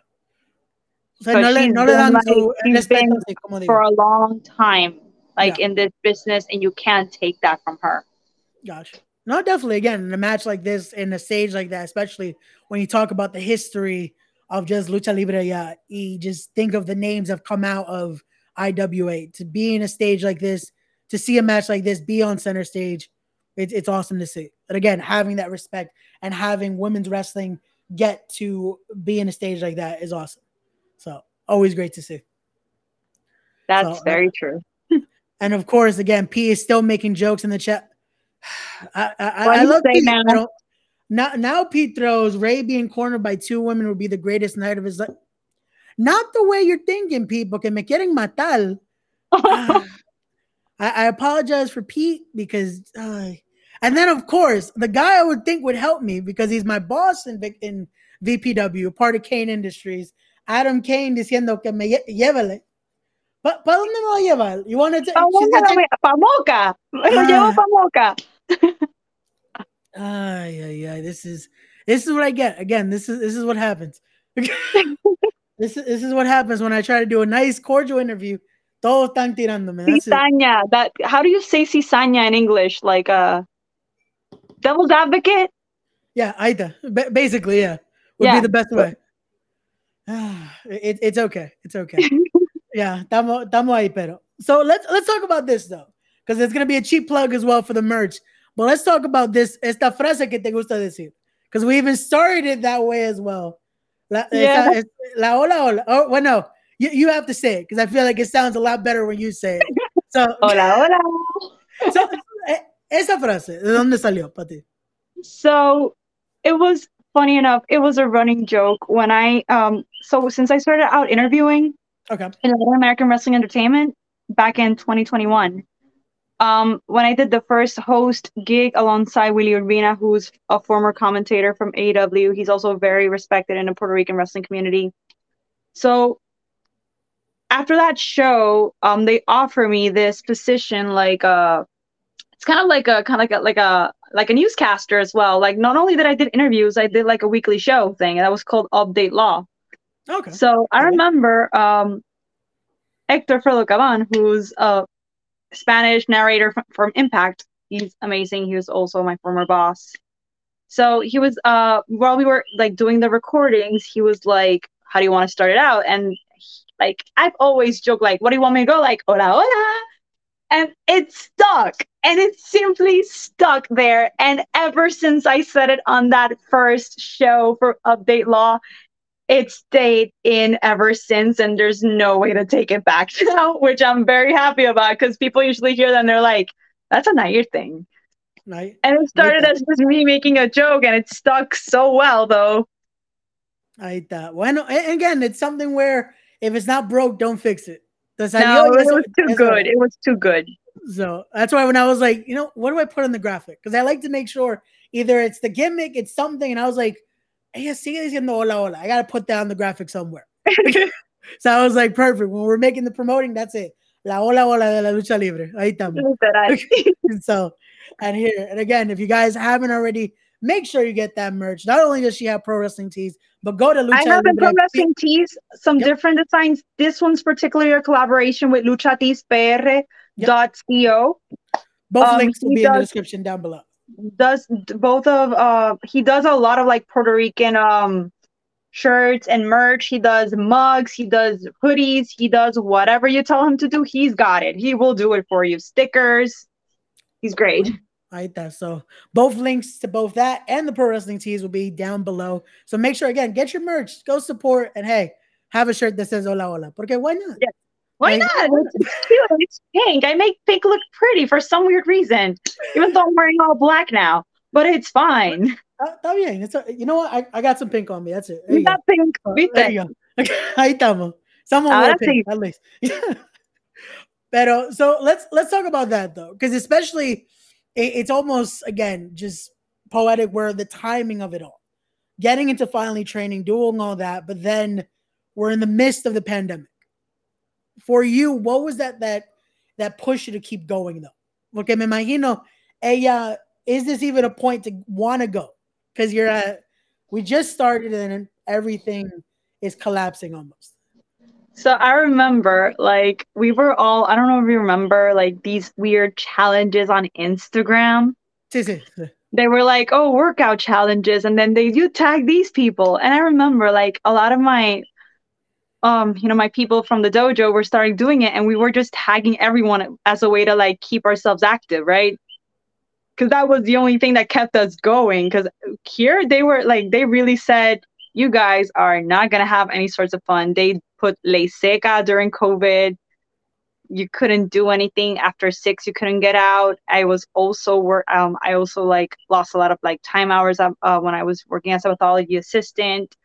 so no le, no le like, she's been for a long time, like yeah. in this business, and you can't take that from her. Gotcha. No, definitely. Again, in a match like this, in a stage like that, especially when you talk about the history of just lucha libre, yeah, you just think of the names that have come out of IWA to be in a stage like this, to see a match like this be on center stage. It's it's awesome to see. But again, having that respect and having women's wrestling get to be in a stage like that is awesome. So always great to see. That's so, very uh, true. and of course, again, P is still making jokes in the chat. I, I, I love. Now? now, now Pete throws Rey being cornered by two women would be the greatest night of his life. Not the way you're thinking, Pete, porque me quieren matar. I, I, apologize for Pete because, uh, and then of course, the guy I would think would help me because he's my boss in, in VPW, part of Kane Industries. Adam Kane diciendo que me llévele. ¿Para dónde me va a llevar? You want to Pa Moca. Lo llevo pa Moca ay, ay, ay. This is this is what I get. Again, this is this is what happens. this is this is what happens when I try to do a nice cordial interview. Todos están tirándome. Cizaña. That how do you say cizaña in English? Like a uh, devil's advocate? Yeah, aita. B- basically, yeah. Would yeah. be the best way. it, it's okay. It's okay. yeah, estamos, estamos ahí, pero. So let's let's talk about this though because it's going to be a cheap plug as well for the merch. But let's talk about this, esta frase que te gusta decir. Because we even started it that way as well. La, yeah. esa, la hola hola. Oh, well, no, you, you have to say it because I feel like it sounds a lot better when you say it. So, hola hola. So, eh, esa frase, ¿de dónde salió para ti? So, it was funny enough, it was a running joke when I, um, so since I started out interviewing okay. in American Wrestling Entertainment back in 2021, um, when I did the first host gig alongside Willie Urbina, who's a former commentator from AW, he's also very respected in the Puerto Rican wrestling community. So after that show, um, they offer me this position, like uh, it's kind of like a kind of like a like a like a newscaster as well. Like not only did I did interviews, I did like a weekly show thing, and that was called Update Law. Okay. So I remember um, Hector Fredo Caban, who's a Spanish narrator from, from Impact. He's amazing. He was also my former boss. So he was uh while we were like doing the recordings, he was like, "How do you want to start it out?" And like I've always joked like, "What do you want me to go?" Like, "Hola, hola," and it stuck, and it simply stuck there. And ever since I said it on that first show for Update Law, it stayed in ever since, and there's no way to take it back now, which I'm very happy about because people usually hear that and they're like, "That's a Nahir thing." Right. And it started as just me making a joke, and it stuck so well, though. I thought, bueno, and again, it's something where if it's not broke, don't fix it. That's no, oh, it was too good. It was too good. So that's why when I was like, you know, what do I put on the graphic? Because I like to make sure either it's the gimmick, it's something, and I was like, ella sigue diciendo hola, hola. I got to put that on the graphic somewhere. so I was like, perfect. When we're making the promoting, that's it. La hola, hola de la lucha libre. Ahí estamos. so, and here, and again, if you guys haven't already, make sure you get that merch. Not only does she have pro wrestling tees, but go to Lucha I have the pro wrestling tees, some yep. different designs. This one's particularly a collaboration with luchateespr.co. Yep. Both um, links will be does, in the description down below. Does both of uh he does a lot of like Puerto Rican um shirts and merch. He does mugs, he does hoodies, he does whatever you tell him to do. He's got it. He will do it for you. Stickers. He's great. Right that. So both links to both that and the pro wrestling tees will be down below. So make sure again, get your merch, go support, and hey, have a shirt that says hola hola. Porque why not? Yeah. Why not? It's cute. It's pink. I make pink look pretty for some weird reason. Even though I'm wearing all black now. But it's fine. Uh, está bien. It's a, you know what? I, I got some pink on me. That's it. There you got go. pink. Uh, there you go. Ahí estamos. Someone ah, pink, at least. Pero so let's let's talk about that though, because especially it, it's almost again just poetic where the timing of it all, getting into finally training, doing all that, but then we're in the midst of the pandemic. For you, what was that that that push you to keep going though? Porque me imagino, ella, is this even a point to want to go? Because you're at, we just started and everything is collapsing almost. So I remember like we were all I don't know if you remember like these weird challenges on Instagram. they were like, oh, workout challenges, and then they do tag these people. And I remember like a lot of my um, you know, my people from the dojo were starting doing it and we were just tagging everyone as a way to like keep ourselves active, right? Cause that was the only thing that kept us going. Cause here they were like they really said you guys are not gonna have any sorts of fun. They put ley seca during COVID. You couldn't do anything after six. You couldn't get out. I was also work. Um, I also like lost a lot of like time hours uh, when I was working as a pathology assistant,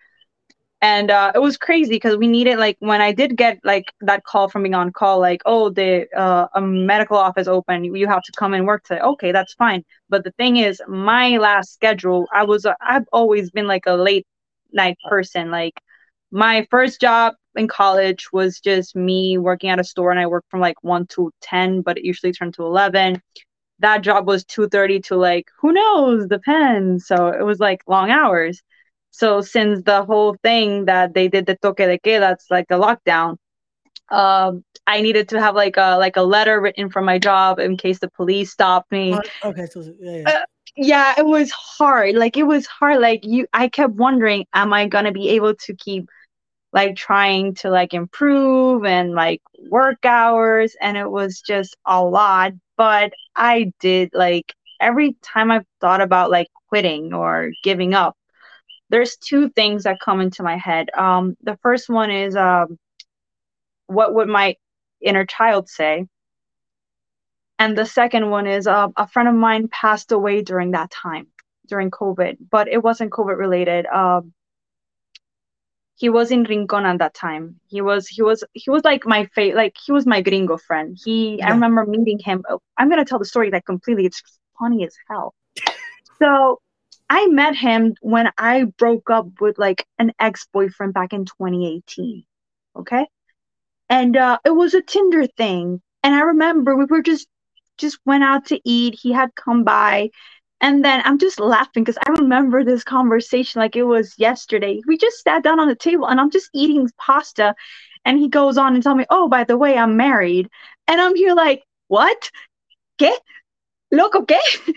and uh, it was crazy because we needed like when I did get like that call from being on call, like oh the uh, a medical office open, you have to come and work today. Okay, that's fine. But the thing is, my last schedule, I was uh, I've always been like a late night person. Like my first job in college was just me working at a store and I worked from like 1 to 10, but it usually turned to 11. That job was 2:30 to like who knows, depends. So it was like long hours. So since the whole thing that they did the toque de queda, that's like a lockdown, um, I needed to have like a like a letter written from my job in case the police stopped me. okay, so yeah, yeah. Uh, yeah, it was hard. Like it was hard. Like you, I kept wondering, am I gonna be able to keep like trying to like improve and like work hours, and it was just a lot. But I did like every time I've thought about like quitting or giving up, there's two things that come into my head. Um, the first one is um, what would my inner child say? And the second one is uh, a friend of mine passed away during that time, during COVID, but it wasn't COVID related. Um, he was in Rincon at that time. He was he was he was like my fa- like he was my gringo friend. He yeah. I remember meeting him. I'm gonna tell the story like completely. It's funny as hell. so I met him when I broke up with like an ex boyfriend back in 2018. Okay, and uh, it was a Tinder thing. And I remember we were just just went out to eat. He had come by. And then I'm just laughing because I remember this conversation like it was yesterday. We just sat down on the table and I'm just eating pasta. And he goes on and tell me, Oh, by the way, I'm married. And I'm here like, what? ¿Qué? Loco, ¿qué?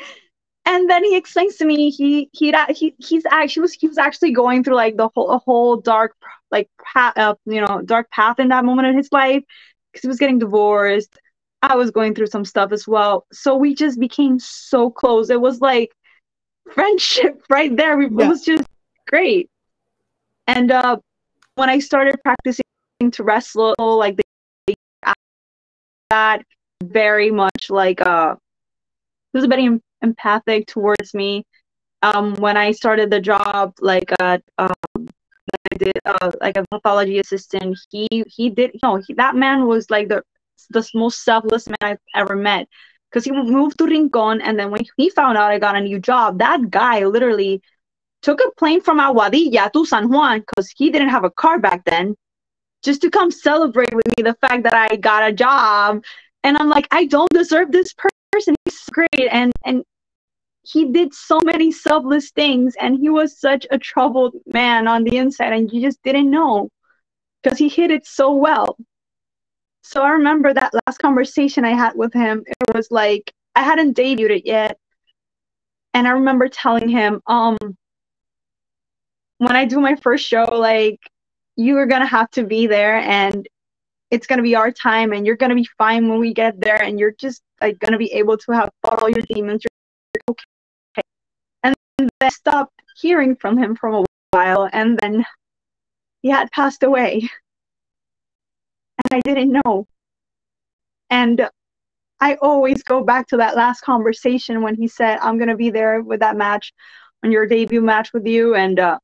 And then he explains to me he he he he's actually was he was actually going through like the whole a whole dark like path, uh, you know dark path in that moment in his life because he was getting divorced. I was going through some stuff as well, so we just became so close. It was like friendship right there. We, yeah. It was just great. And uh, when I started practicing to wrestle, like they, that very much like uh, he was very empathic towards me. Um, when I started the job, like uh, um, I did uh, like a pathology assistant, he he did you know that man was like the the most selfless man I've ever met because he moved to Rincon and then when he found out I got a new job, that guy literally took a plane from Aguadilla to San Juan because he didn't have a car back then just to come celebrate with me the fact that I got a job. And I'm like, I don't deserve this person. He's great. And and he did so many selfless things and he was such a troubled man on the inside and you just didn't know because he hid it so well. So I remember that last conversation I had with him. It was like I hadn't debuted it yet. And I remember telling him, um, when I do my first show, like you are gonna have to be there and it's gonna be our time and you're gonna be fine when we get there and you're just like gonna be able to have fought all your demons. You're okay. And then I stopped hearing from him for a while and then he had passed away. And I didn't know. And I always go back to that last conversation when he said, I'm gonna be there with that match on your debut match with you and uh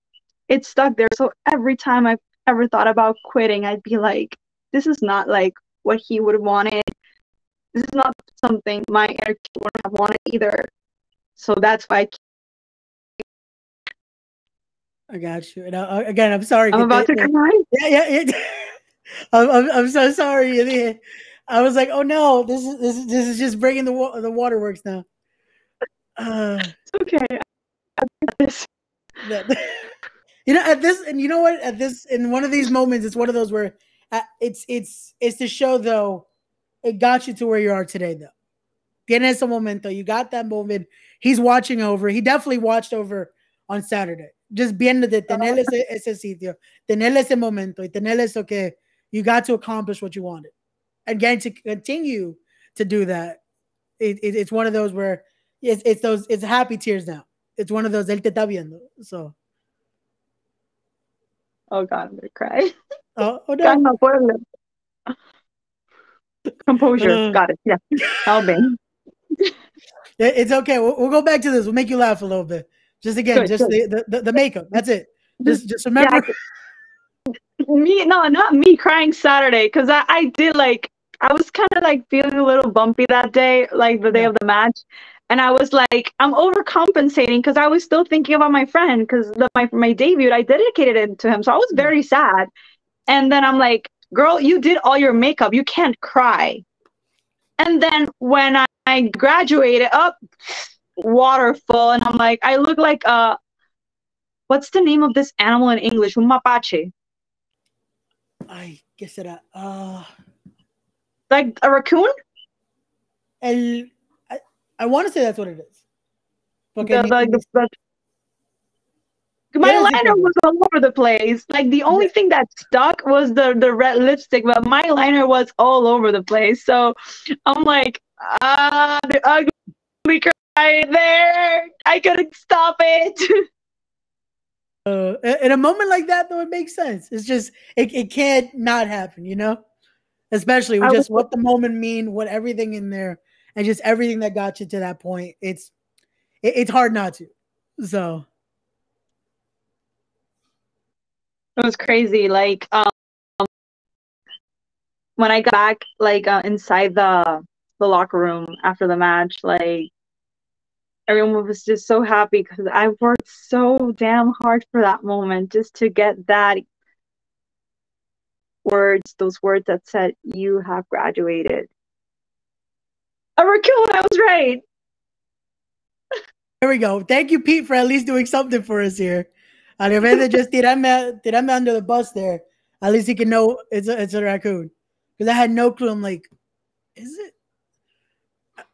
it stuck there. So every time I've ever thought about quitting, I'd be like, this is not like what he would have wanted. This is not something my inner would have wanted either. So that's why I I got you. And uh, again, I'm sorry. I'm about to cry. Yeah, yeah, yeah. I'm, I'm, I'm so sorry. I was like, oh no, this is this is this is just breaking the wa- the waterworks now. Uh, it's okay. I got this. you know at this and you know what at this in one of these moments it's one of those where uh, it's it's it's to show though it got you to where you are today though tienes un momento you got that moment he's watching over he definitely watched over on Saturday just viendo de tener ese, ese sitio tener ese momento y tener eso que you got to accomplish what you wanted and getting to continue to do that it, it, it's one of those where it's, it's those it's happy tears now it's one of those él te está viendo so Oh God, I'm gonna cry. Oh, oh no. Composure. Uh, Got it. Yeah. Be. It's okay. We'll, we'll, go back to this. We'll make you laugh a little bit. Just again, good, just good. The, the, the makeup. That's it. Just just remember. Yeah. Me no, not me crying Saturday because I, I did like I was kind of like feeling a little bumpy that day, like the day yeah. of the match. And I was like, I'm overcompensating because I was still thinking about my friend because my my debut, I dedicated it to him. So I was very sad. And then I'm like, girl, you did all your makeup. You can't cry. And then when I, I graduated, up oh, waterfall, and I'm like, I look like a what's the name of this animal in English? Un mapache. I guess it uh like a raccoon? El I I want to say that's what it is. Okay. The, the, the, my liner was all over the place. Like the only thing that stuck was the the red lipstick, but my liner was all over the place. So I'm like, ah, the ugly cry there. I couldn't stop it. uh, in a moment like that, though, it makes sense. It's just it, it can't not happen, you know. Especially with just what the moment mean, what everything in there and just everything that got you to that point. It's it, it's hard not to. So it was crazy. Like um, when I got back, like uh, inside the the locker room after the match, like everyone was just so happy because I worked so damn hard for that moment just to get that words, those words that said you have graduated. A raccoon. I was right. There we go. Thank you, Pete, for at least doing something for us here. If they just tirarme, tirarme under the bus there, at least he can know it's a, it's a raccoon. Because I had no clue. I'm like, is it?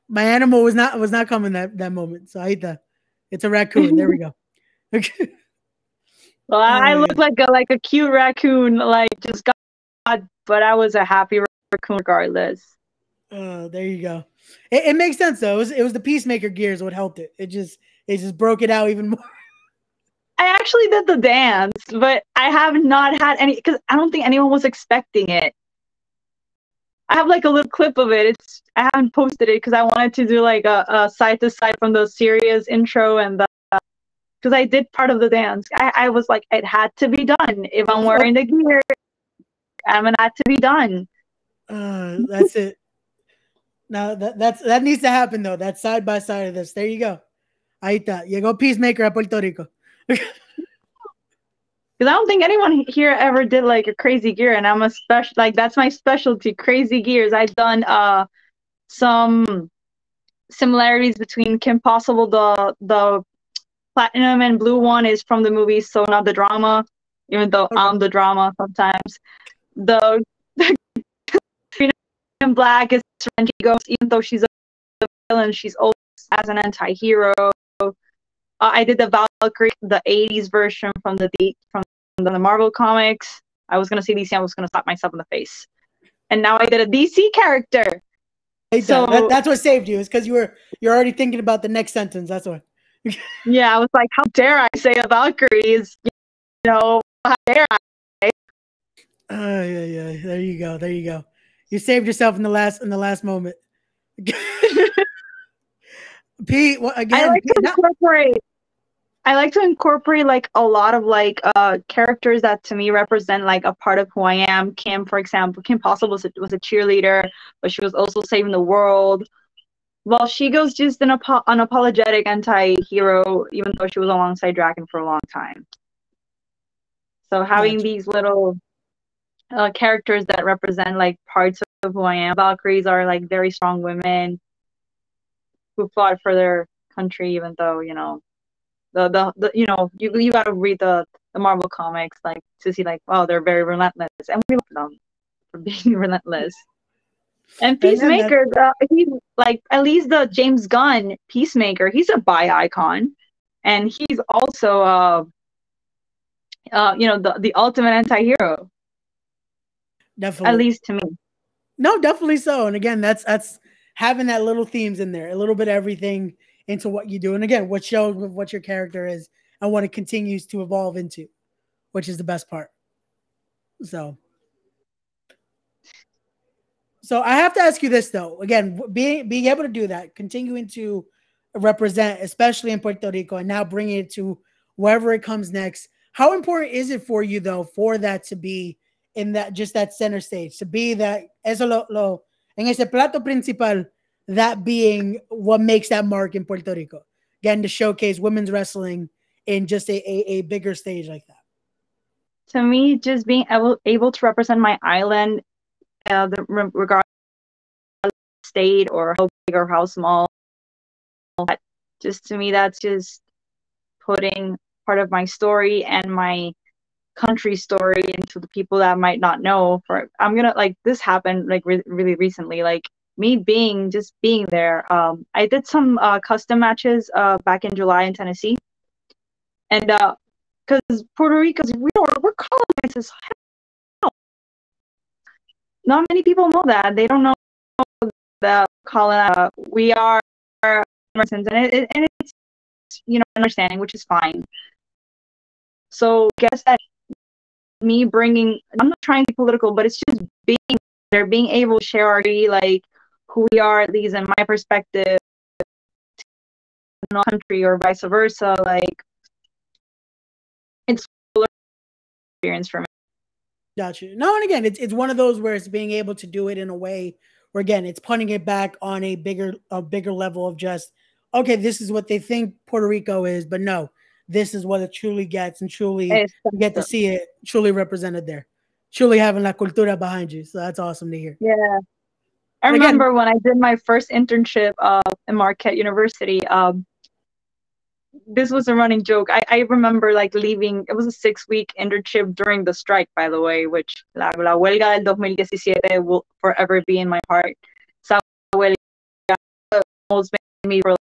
My animal was not was not coming that that moment. So I ate that. It's a raccoon. there we go. Okay. Well, I, I look like a like a cute raccoon, like just got, but I was a happy raccoon regardless. Oh, there you go. It, it, makes sense though. It was, it was the peacemaker gears what helped it. It just it just broke it out even more. I actually did the dance, but I have not had any because I don't think anyone was expecting it. I have like a little clip of it. It's I haven't posted it because I wanted to do like a, a side to side from the serious intro and the because I did part of the dance. I, I was like, it had to be done. If I'm wearing the gear, I'm gonna have to be done. Uh, that's it. Now that that's that needs to happen though. That side by side of this. There you go. Ahí está. Llegó Peacemaker a Puerto Rico. Because I don't think anyone here ever did like a crazy gear, and I'm a special like that's my specialty, crazy gears. I've done uh some similarities between Kim Possible. The the platinum and blue one is from the movie So Not the Drama, even though okay. I'm the drama sometimes. The the and black is Renji Ghost, even though she's a villain, she's also as an anti-hero. Uh, I did the Valkyrie, the 80s version from the from the Marvel comics. I was gonna say DC, I was gonna slap myself in the face. And now I did a DC character. so that, that's what saved you, is because you were you're already thinking about the next sentence. That's what. yeah, I was like, how dare I say a Valkyrie is, you know, how dare I? Oh yeah, yeah. There you go. There you go. You saved yourself in the last in the last moment. Pete, well, again, I like to incorporate. I like to incorporate like a lot of like uh characters that to me represent like a part of who I am. Kim, for example, Kim Possible was a, was a cheerleader, but she was also saving the world. Well, she goes just an apo- unapologetic anti-hero, even though she was alongside Drakken for a long time. So having these little uh, characters that represent like parts of who I am. Valkyries are like very strong women who fought for their country, even though you know the the, the you know you you got to read the the Marvel comics like to see like wow they're very relentless and we love them for being relentless. And Peacemaker, the, he's like at least the James Gunn Peacemaker, he's a bi icon, and he's also uh, uh you know the the ultimate anti-hero Definitely. At least to me. No, definitely so. And again, that's that's having that little themes in there, a little bit everything into what you do. And again, what shows what your character is and what it continues to evolve into, which is the best part. So so I have to ask you this though. Again, being being able to do that, continuing to represent, especially in Puerto Rico, and now bringing it to wherever it comes next. How important is it for you though for that to be in that just that center stage to be that eso lo, lo en ese plato principal that being what makes that mark in Puerto Rico. Again to showcase women's wrestling in just a, a, a bigger stage like that. To me just being able, able to represent my island uh, the regard state or how big or how small just to me that's just putting part of my story and my country story into the people that might not know for i'm gonna like this happened like re- really recently like me being just being there um i did some uh custom matches uh back in july in tennessee. And uh because puerto rico's we are we're colonized as hell. Not many people know that. They don't know that colon uh, we are and, it, and it's you know understanding which is fine. So guess that me bringing i'm not trying to be political but it's just being there being able to share our like who we are at least in my perspective country or vice versa like it's experience for me. Gotcha no and again it's, it's one of those where it's being able to do it in a way where again it's putting it back on a bigger a bigger level of just okay this is what they think puerto rico is but no this is what it truly gets and truly you get to see it truly represented there. Truly having la cultura behind you. So that's awesome to hear. Yeah. I remember Again, when I did my first internship uh, in Marquette University. Um, this was a running joke. I, I remember like leaving. It was a six week internship during the strike, by the way, which la, la huelga del 2017 will forever be in my heart. Esa huelga almost made me for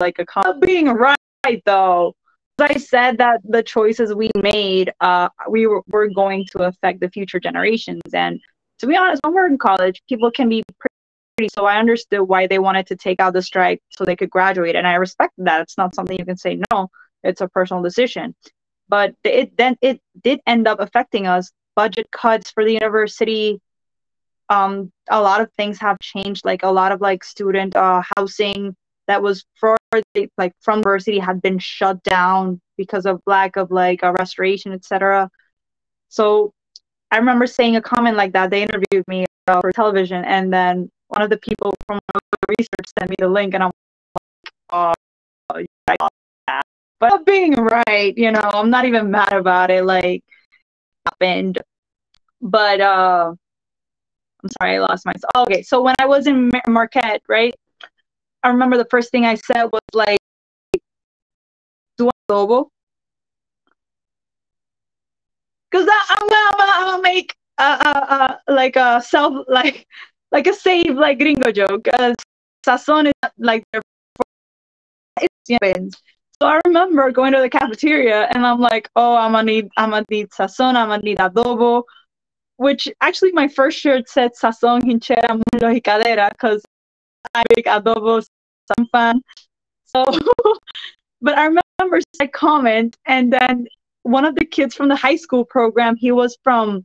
like a being right though. As I said that the choices we made, uh, we were, were going to affect the future generations. And to be honest, when we're in college, people can be pretty. So I understood why they wanted to take out the strike so they could graduate, and I respect that. It's not something you can say no. It's a personal decision. But it then it did end up affecting us. Budget cuts for the university. Um, a lot of things have changed. Like a lot of like student uh, housing that was for like from university had been shut down because of lack of like a restoration, etc. So I remember saying a comment like that. They interviewed me uh, for television, and then one of the people from research sent me the link, and I'm like, oh, I got that. But being right, you know, I'm not even mad about it. Like, happened. But uh, I'm sorry, I lost myself. Okay, so when I was in Marquette, right? I remember the first thing I said was like, "Do adobo," because I'm gonna, I'm gonna make a, a, a, like a self like like a save like gringo joke. Uh, sazon is like their it's So I remember going to the cafeteria and I'm like, oh, I'm gonna need I'm gonna need sazon, I'm gonna need adobo. Which actually my first shirt said sazon hinchera mulo y because I make adobo some fan. So, but I remember I comment, and then one of the kids from the high school program, he was from,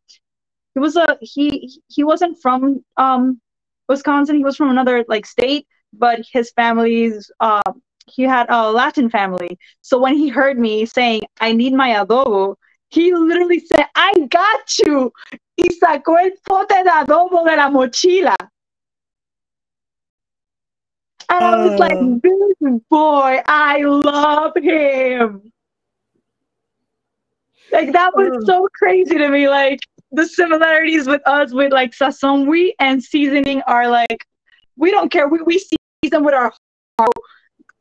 he was a he he wasn't from um Wisconsin. He was from another like state, but his family's uh he had a Latin family. So when he heard me saying I need my adobo, he literally said, "I got you." Y sacó el pote de adobo de la mochila. And I was like, Uh. this boy, I love him. Like that was Uh. so crazy to me. Like the similarities with us with like sazon we and seasoning are like we don't care. We we season with our heart.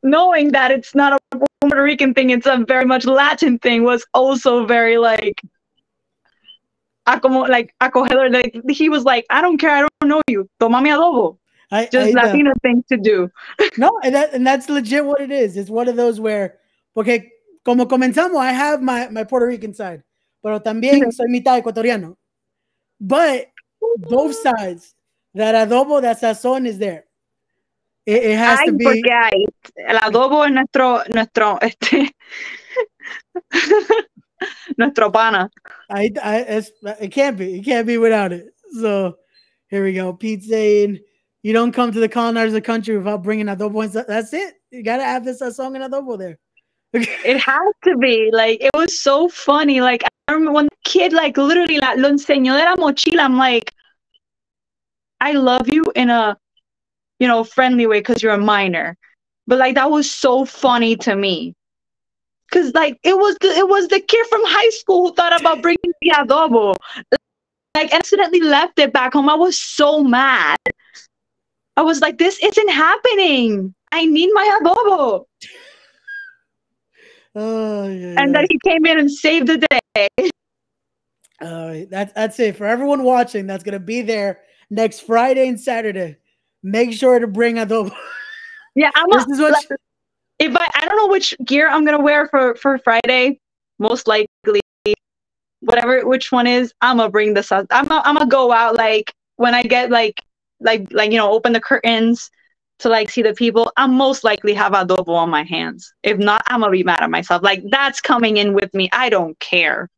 knowing that it's not a Puerto Rican thing, it's a very much Latin thing was also very like acomo like acogedor. Like he was like, I don't care, I don't know you. Toma mi adobo. I, Just I, uh, thing to do. No, and that and that's legit what it is. It's one of those where, porque como comenzamos, I have my, my Puerto Rican side, pero también soy mitad ecuatoriano. But both sides, that adobo, that sazon is there. It, it has Ay, to be. porque hay el adobo es nuestro, nuestro, este, nuestro pana. I, I, it can't be. It can't be without it. So here we go. Pete saying, you don't come to the colonizers of the country without bringing adobo. And that's it. You got to have this sazon and adobo there. It has to be like it was so funny. Like I remember when the kid like literally like lo enseñó de la mochila. I'm like, I love you in a, you know, friendly way because you're a minor, but like that was so funny to me. Cause like it was the it was the kid from high school who thought about bringing the adobo, like accidentally left it back home. I was so mad. I was like, this isn't happening. I need my adobo. Oh, yeah. And yeah. then he came in and saved the day. All right, that's that's it for everyone watching. That's gonna be there next Friday and Saturday. Make sure to bring adobo. Yeah, I'm this is what like, if I I don't know which gear I'm gonna wear for for Friday. Most likely, whatever which one is, I'm gonna bring this up. I'm gonna, I'm gonna go out like when I get like like like you know open the curtains to like see the people. I'm most likely have adobo on my hands. If not, I'm gonna be mad at myself. Like that's coming in with me. I don't care.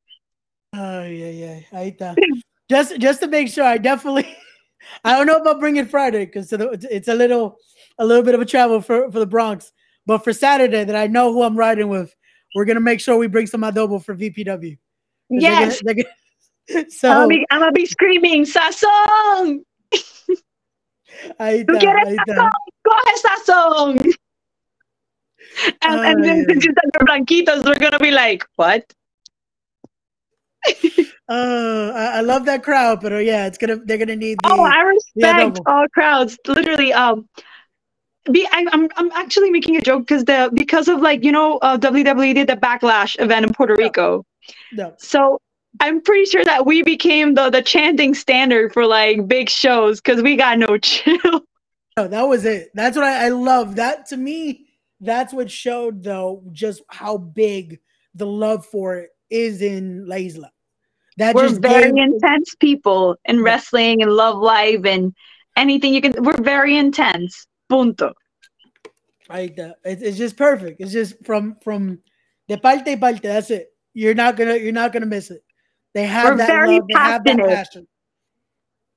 Oh yeah, yeah. Ahí está. just just to make sure, I definitely. I don't know about bringing Friday because it's, a little a little bit of a travel for for the Bronx. But for Saturday, that I know who I'm riding with, we're gonna make sure we bring some adobo for VPW. 'Cause they're gonna- Yes, they're gonna- I'm, so gonna be, I'm gonna be screaming sazón. Ahí ¿Tú está, quieres ahí está. sazón? Coge sazón. And, and then you said they're blanquitos, we're gonna be like, what? Uh, I, I love that crowd, but oh yeah, it's gonna they're gonna need the Oh, I respect all crowds. Literally, um, be I, I'm I'm actually making a joke because the because of like you know uh, WWE did the Backlash event in Puerto. Rico, no. so I'm pretty sure that we became the the chanting standard for like big shows because we got no chill. that was it. That's what I, I love. That to me, that's what showed though just how big the love for it is in La Isla. That we're very gave- intense people in wrestling and love life and anything you can. We're very intense. Punto. Right. Uh, it, it's just perfect. It's just from from de parte y parte. That's it. You're not gonna you're not gonna miss it. They have we're that love. They have that passion.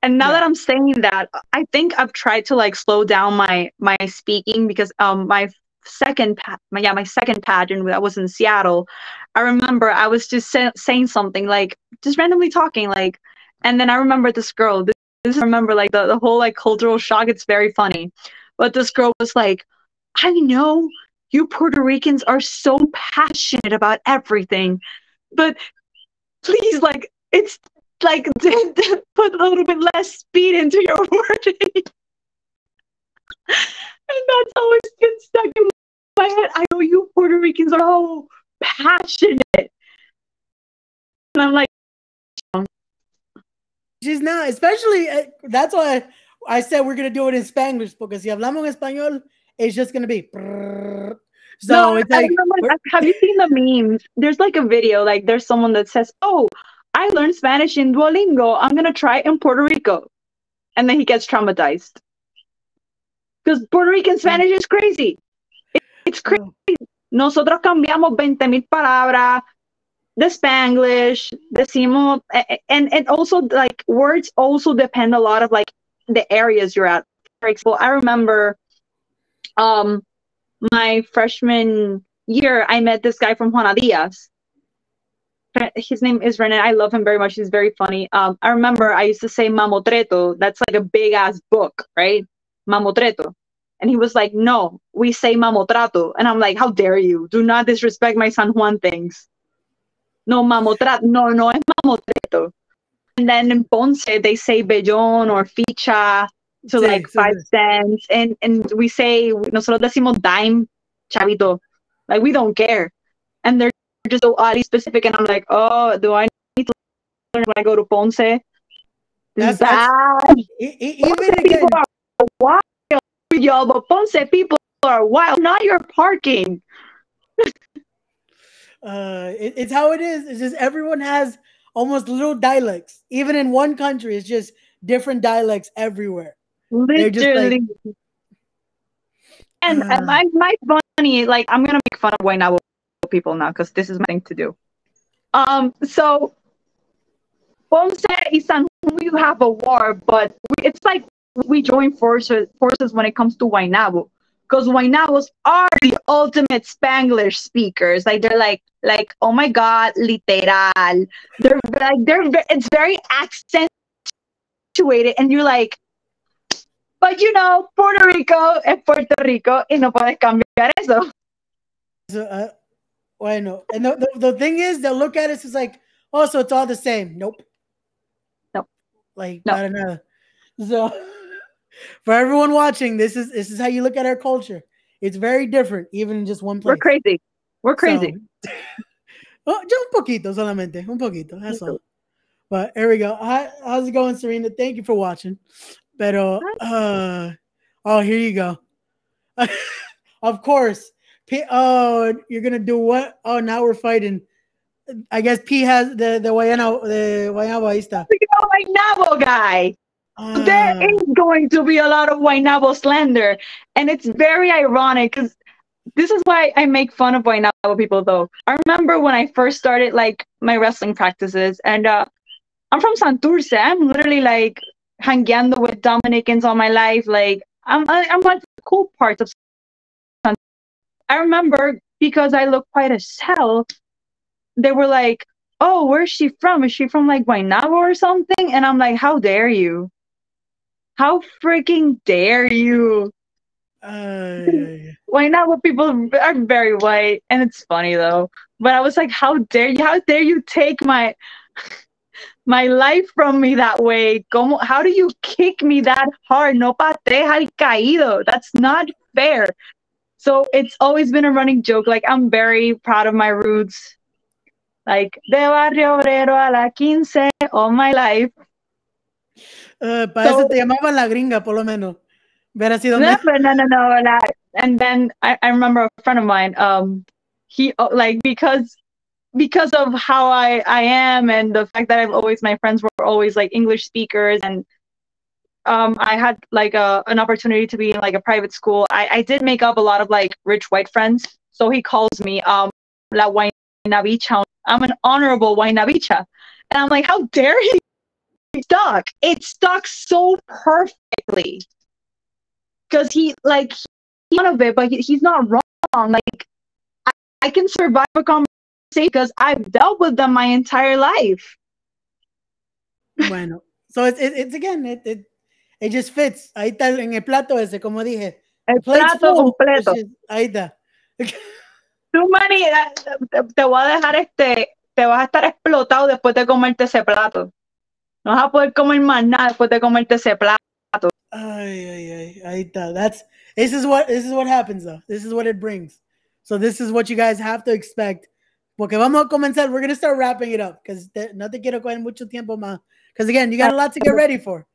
And now yeah. that I'm saying that, I think I've tried to like slow down my my speaking because um my second my, yeah my second pageant that was in Seattle, I remember I was just say- saying something like just randomly talking like, and then I remember this girl. This, this I remember like the the whole like cultural shock. It's very funny, but this girl was like, I know you Puerto Ricans are so passionate about everything, but please like it's like put a little bit less speed into your wording. and that's always been stuck in my head. I know you Puerto Ricans are so passionate. And I'm like, she's not, especially uh, that's why I said we're gonna do it in spanish because si hablamos en español, it's just gonna be. So no, it's like, remember, have you seen the memes? There's like a video, like there's someone that says, "Oh, I learned Spanish in Duolingo. I'm gonna try in Puerto Rico," and then he gets traumatized because Puerto Rican Spanish is crazy. it's crazy. Nosotros cambiamos 20 mil palabras the Spanglish, decimos, and and also like words also depend a lot of like the areas you're at. For example, I remember, um, my freshman year, I met this guy from Juana Diaz. His name is Renan. I love him very much. He's very funny. Um, I remember I used to say mamotreto. That's like a big ass book, right? Mamotreto. And he was like, no, we say mamotrato. And I'm like, how dare you? Do not disrespect my San Juan things. No, mamotrato. No, no, es mamotreto. And then in Ponce, they say vellón or ficha to like five cents. And, and we say, nosotros decimos dime, chavito. Like, we don't care. And they're just so oddly specific. And I'm like, oh, do I need to learn when I go to Ponce? That's, bad. even again, wild, y'all, but Ponce people are wild. Not your parking. uh, it, it's how it is. It's just everyone has almost little dialects. Even in one country, it's just different dialects everywhere. Literally. Like, and uh, my my funny, like I'm gonna make fun of Guaynabo people now because this is my thing to do. Um, so Ponce y San Juan, have a war, but we, it's like we join forces forces when it comes to Guaynabo. Because Guaynabos are the ultimate Spanglish speakers. Like they're like like oh my god, literal. They're like they're it's very accentuated, and you're like, but you know, Puerto Rico es Puerto Rico y no puedes cambiar eso. So, uh, bueno, and the, the, the thing is, they'll look at us as like, oh, so it's all the same. Nope. Nope. Like, nope. I don't know. So, for everyone watching, this is this is how you look at our culture. It's very different, even in just one place. We're crazy. We're crazy. So, oh, just un poquito, solamente, un poquito. That's all. But here we go. Hi, how's it going, Serena? Thank you for watching. Pero, uh, oh, here you go. of course. P- oh, you're gonna do what? Oh, now we're fighting. I guess P has the the Guayana the Guayana está. The Guaynabo guy. Uh, there ah. going to be a lot of Guaynabo slander, and it's very ironic because this is why I make fun of Guaynabo people. Though I remember when I first started like my wrestling practices, and uh, I'm from Santurce. I'm literally like hangando with Dominicans all my life. Like I'm I'm like the cool parts of I remember because I look quite as hell, they were like, Oh, where's she from? Is she from like Guaynabo or something? And I'm like, How dare you? How freaking dare you? Uh, Guaynabo people are very white and it's funny though. But I was like, How dare you? How dare you take my my life from me that way? Como, how do you kick me that hard? No pateja al caído. That's not fair. So it's always been a running joke. Like I'm very proud of my roots. Like de barrio obrero a la quince all my life. Uh, para so, eso te llamaban la gringa, por lo menos. Hubiera sido No, mejor. but no, no, no. And then I, I remember a friend of mine. Um, he uh, like because because of how I I am and the fact that I've always my friends were always like English speakers and um I had like a an opportunity to be in like a private school. I I did make up a lot of like rich white friends. So he calls me um la Guaynabicha. I'm an honorable Guaynabicha, and I'm like, how dare he? Stuck. It stuck so perfectly because he like he's one of it, but he, he's not wrong. Like I, I can survive a conversation because I've dealt with them my entire life. Bueno, so it's, it, it's again, it, it, it just fits. Ahí está en el plato ese, como dije. El plato full, completo. is- ahí está. Too many. eh, Te, te voy a dejar este. Te vas a estar explotado después de comerte ese plato. No vas a poder comer más nada después de comerte ese plato. Ay, ay, ay, ahí está. That's this is what this is what happens though. This is what it brings. So this is what you guys have to expect. Porque vamos a comenzar. We're gonna start wrapping it up because no te quiero coger mucho tiempo más. Because again, you got a lot to get ready for.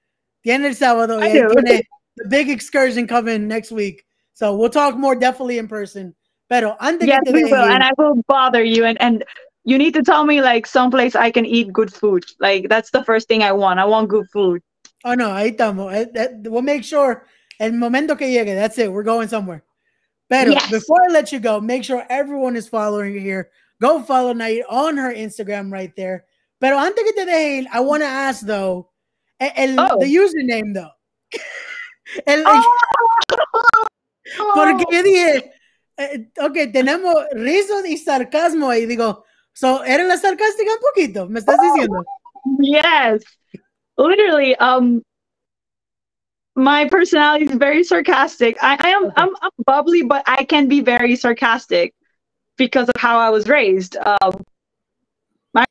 Tiene el sábado. I tiene the big excursion coming next week. So we'll talk more definitely in person. Pero antes Yes, we will, and I will bother you. And and you need to tell me like someplace I can eat good food. Like that's the first thing I want. I want good food. Oh no, ahí estamos. Eh, that- we'll make sure el momento que llegue, that's it. We're going somewhere. Pero Yes. before I let you go, make sure everyone is following you here. Go follow Nahir on her Instagram right there. Pero antes que te deje I want to ask though, el, Oh. the username though. El- Oh! Porque yo dije, eh, ok, tenemos risas y sarcasmo ahí. Digo, so, ¿eres la sarcástica un poquito? ¿Me estás diciendo? Yes. Literally, um my personality is very sarcastic. I, I am. I'm, I'm bubbly, but I can be very sarcastic because of how I was raised. Um my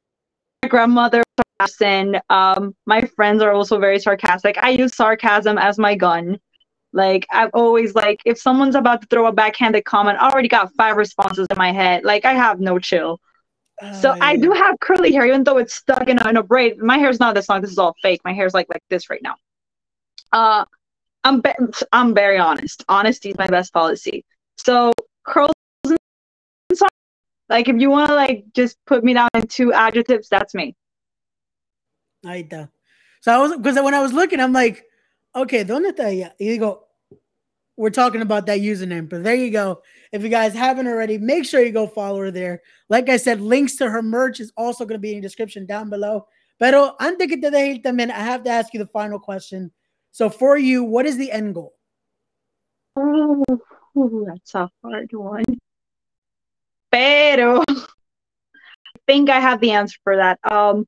grandmother sarcastic. Um my friends are also very sarcastic. I use sarcasm as my gun. Like I've always like if someone's about to throw a backhanded comment, I already got five responses in my head. Like I have no chill. So I do have curly hair, even though it's stuck in a, in a braid. My hair's not this long. This is all fake. My hair's like like this right now. Uh, I'm be- I'm very honest. Honesty is my best policy. So curls. Like if you want to like just put me down in two adjectives, that's me. Ahí está. So I was because when I was looking, I'm like, okay, ¿dónde está ella? Y digo, we're talking about that username, but there you go. If you guys haven't already, make sure you go follow her there. Like I said, links to her merch is also going to be in the description down below. Pero antes que te deje ir también, I have to ask you the final question. So for you, what is the end goal? Oh, that's a hard one. Pero I think I have the answer for that. Um,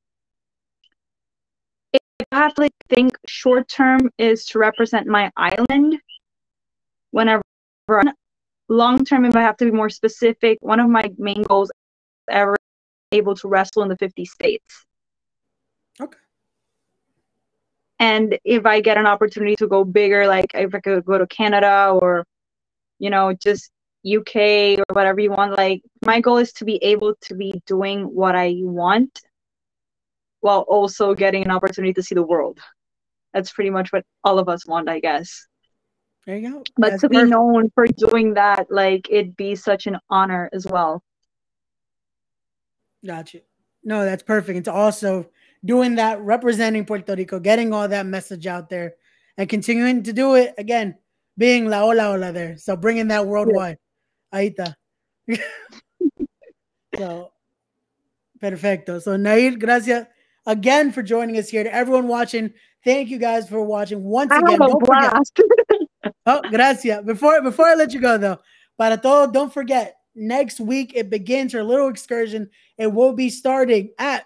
if I have to think short term is to represent my island. Whenever long term, if I have to be more specific, one of my main goals ever able to wrestle in the 50 states. Okay. And if I get an opportunity to go bigger, like if I could go to Canada or, you know, just UK or whatever you want, like my goal is to be able to be doing what I want while also getting an opportunity to see the world. That's pretty much what all of us want, I guess. There you go. But That's to be known for doing that, like it'd be such an honor as well. Gotcha. No, that's perfect. It's also doing that, representing Puerto Rico, getting all that message out there, and continuing to do it again, being la Hola Hola there. So bringing that worldwide. Ahí está. so, perfecto. So, Nahir, gracias again for joining us here. To everyone watching, thank you guys for watching once I again. Don't forget. Oh, gracias. Before before I let you go though, para todo, don't forget next week it begins our little excursion. It will be starting at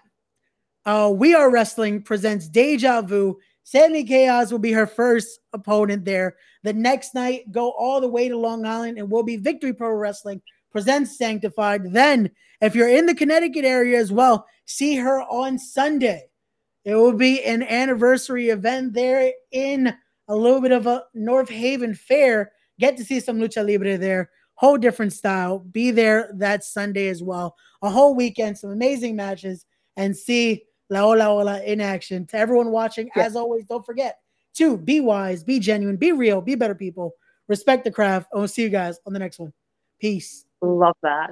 uh We Are Wrestling presents Deja Vu. Sandy Chaos will be her first opponent there. The next night, go all the way to Long Island and will be Victory Pro Wrestling presents Sanctified. Then, if you're in the Connecticut area as well, see her on Sunday. It will be an anniversary event there in a little bit of a North Haven fair. Get to see some lucha libre there. Whole different style. Be there that Sunday as well. A whole weekend, some amazing matches, and see La Hola Hola in action. To everyone watching, Yeah. as always, don't forget to be wise, be genuine, be real, be better people, respect the craft. And we'll see you guys on the next one. Peace. Love that.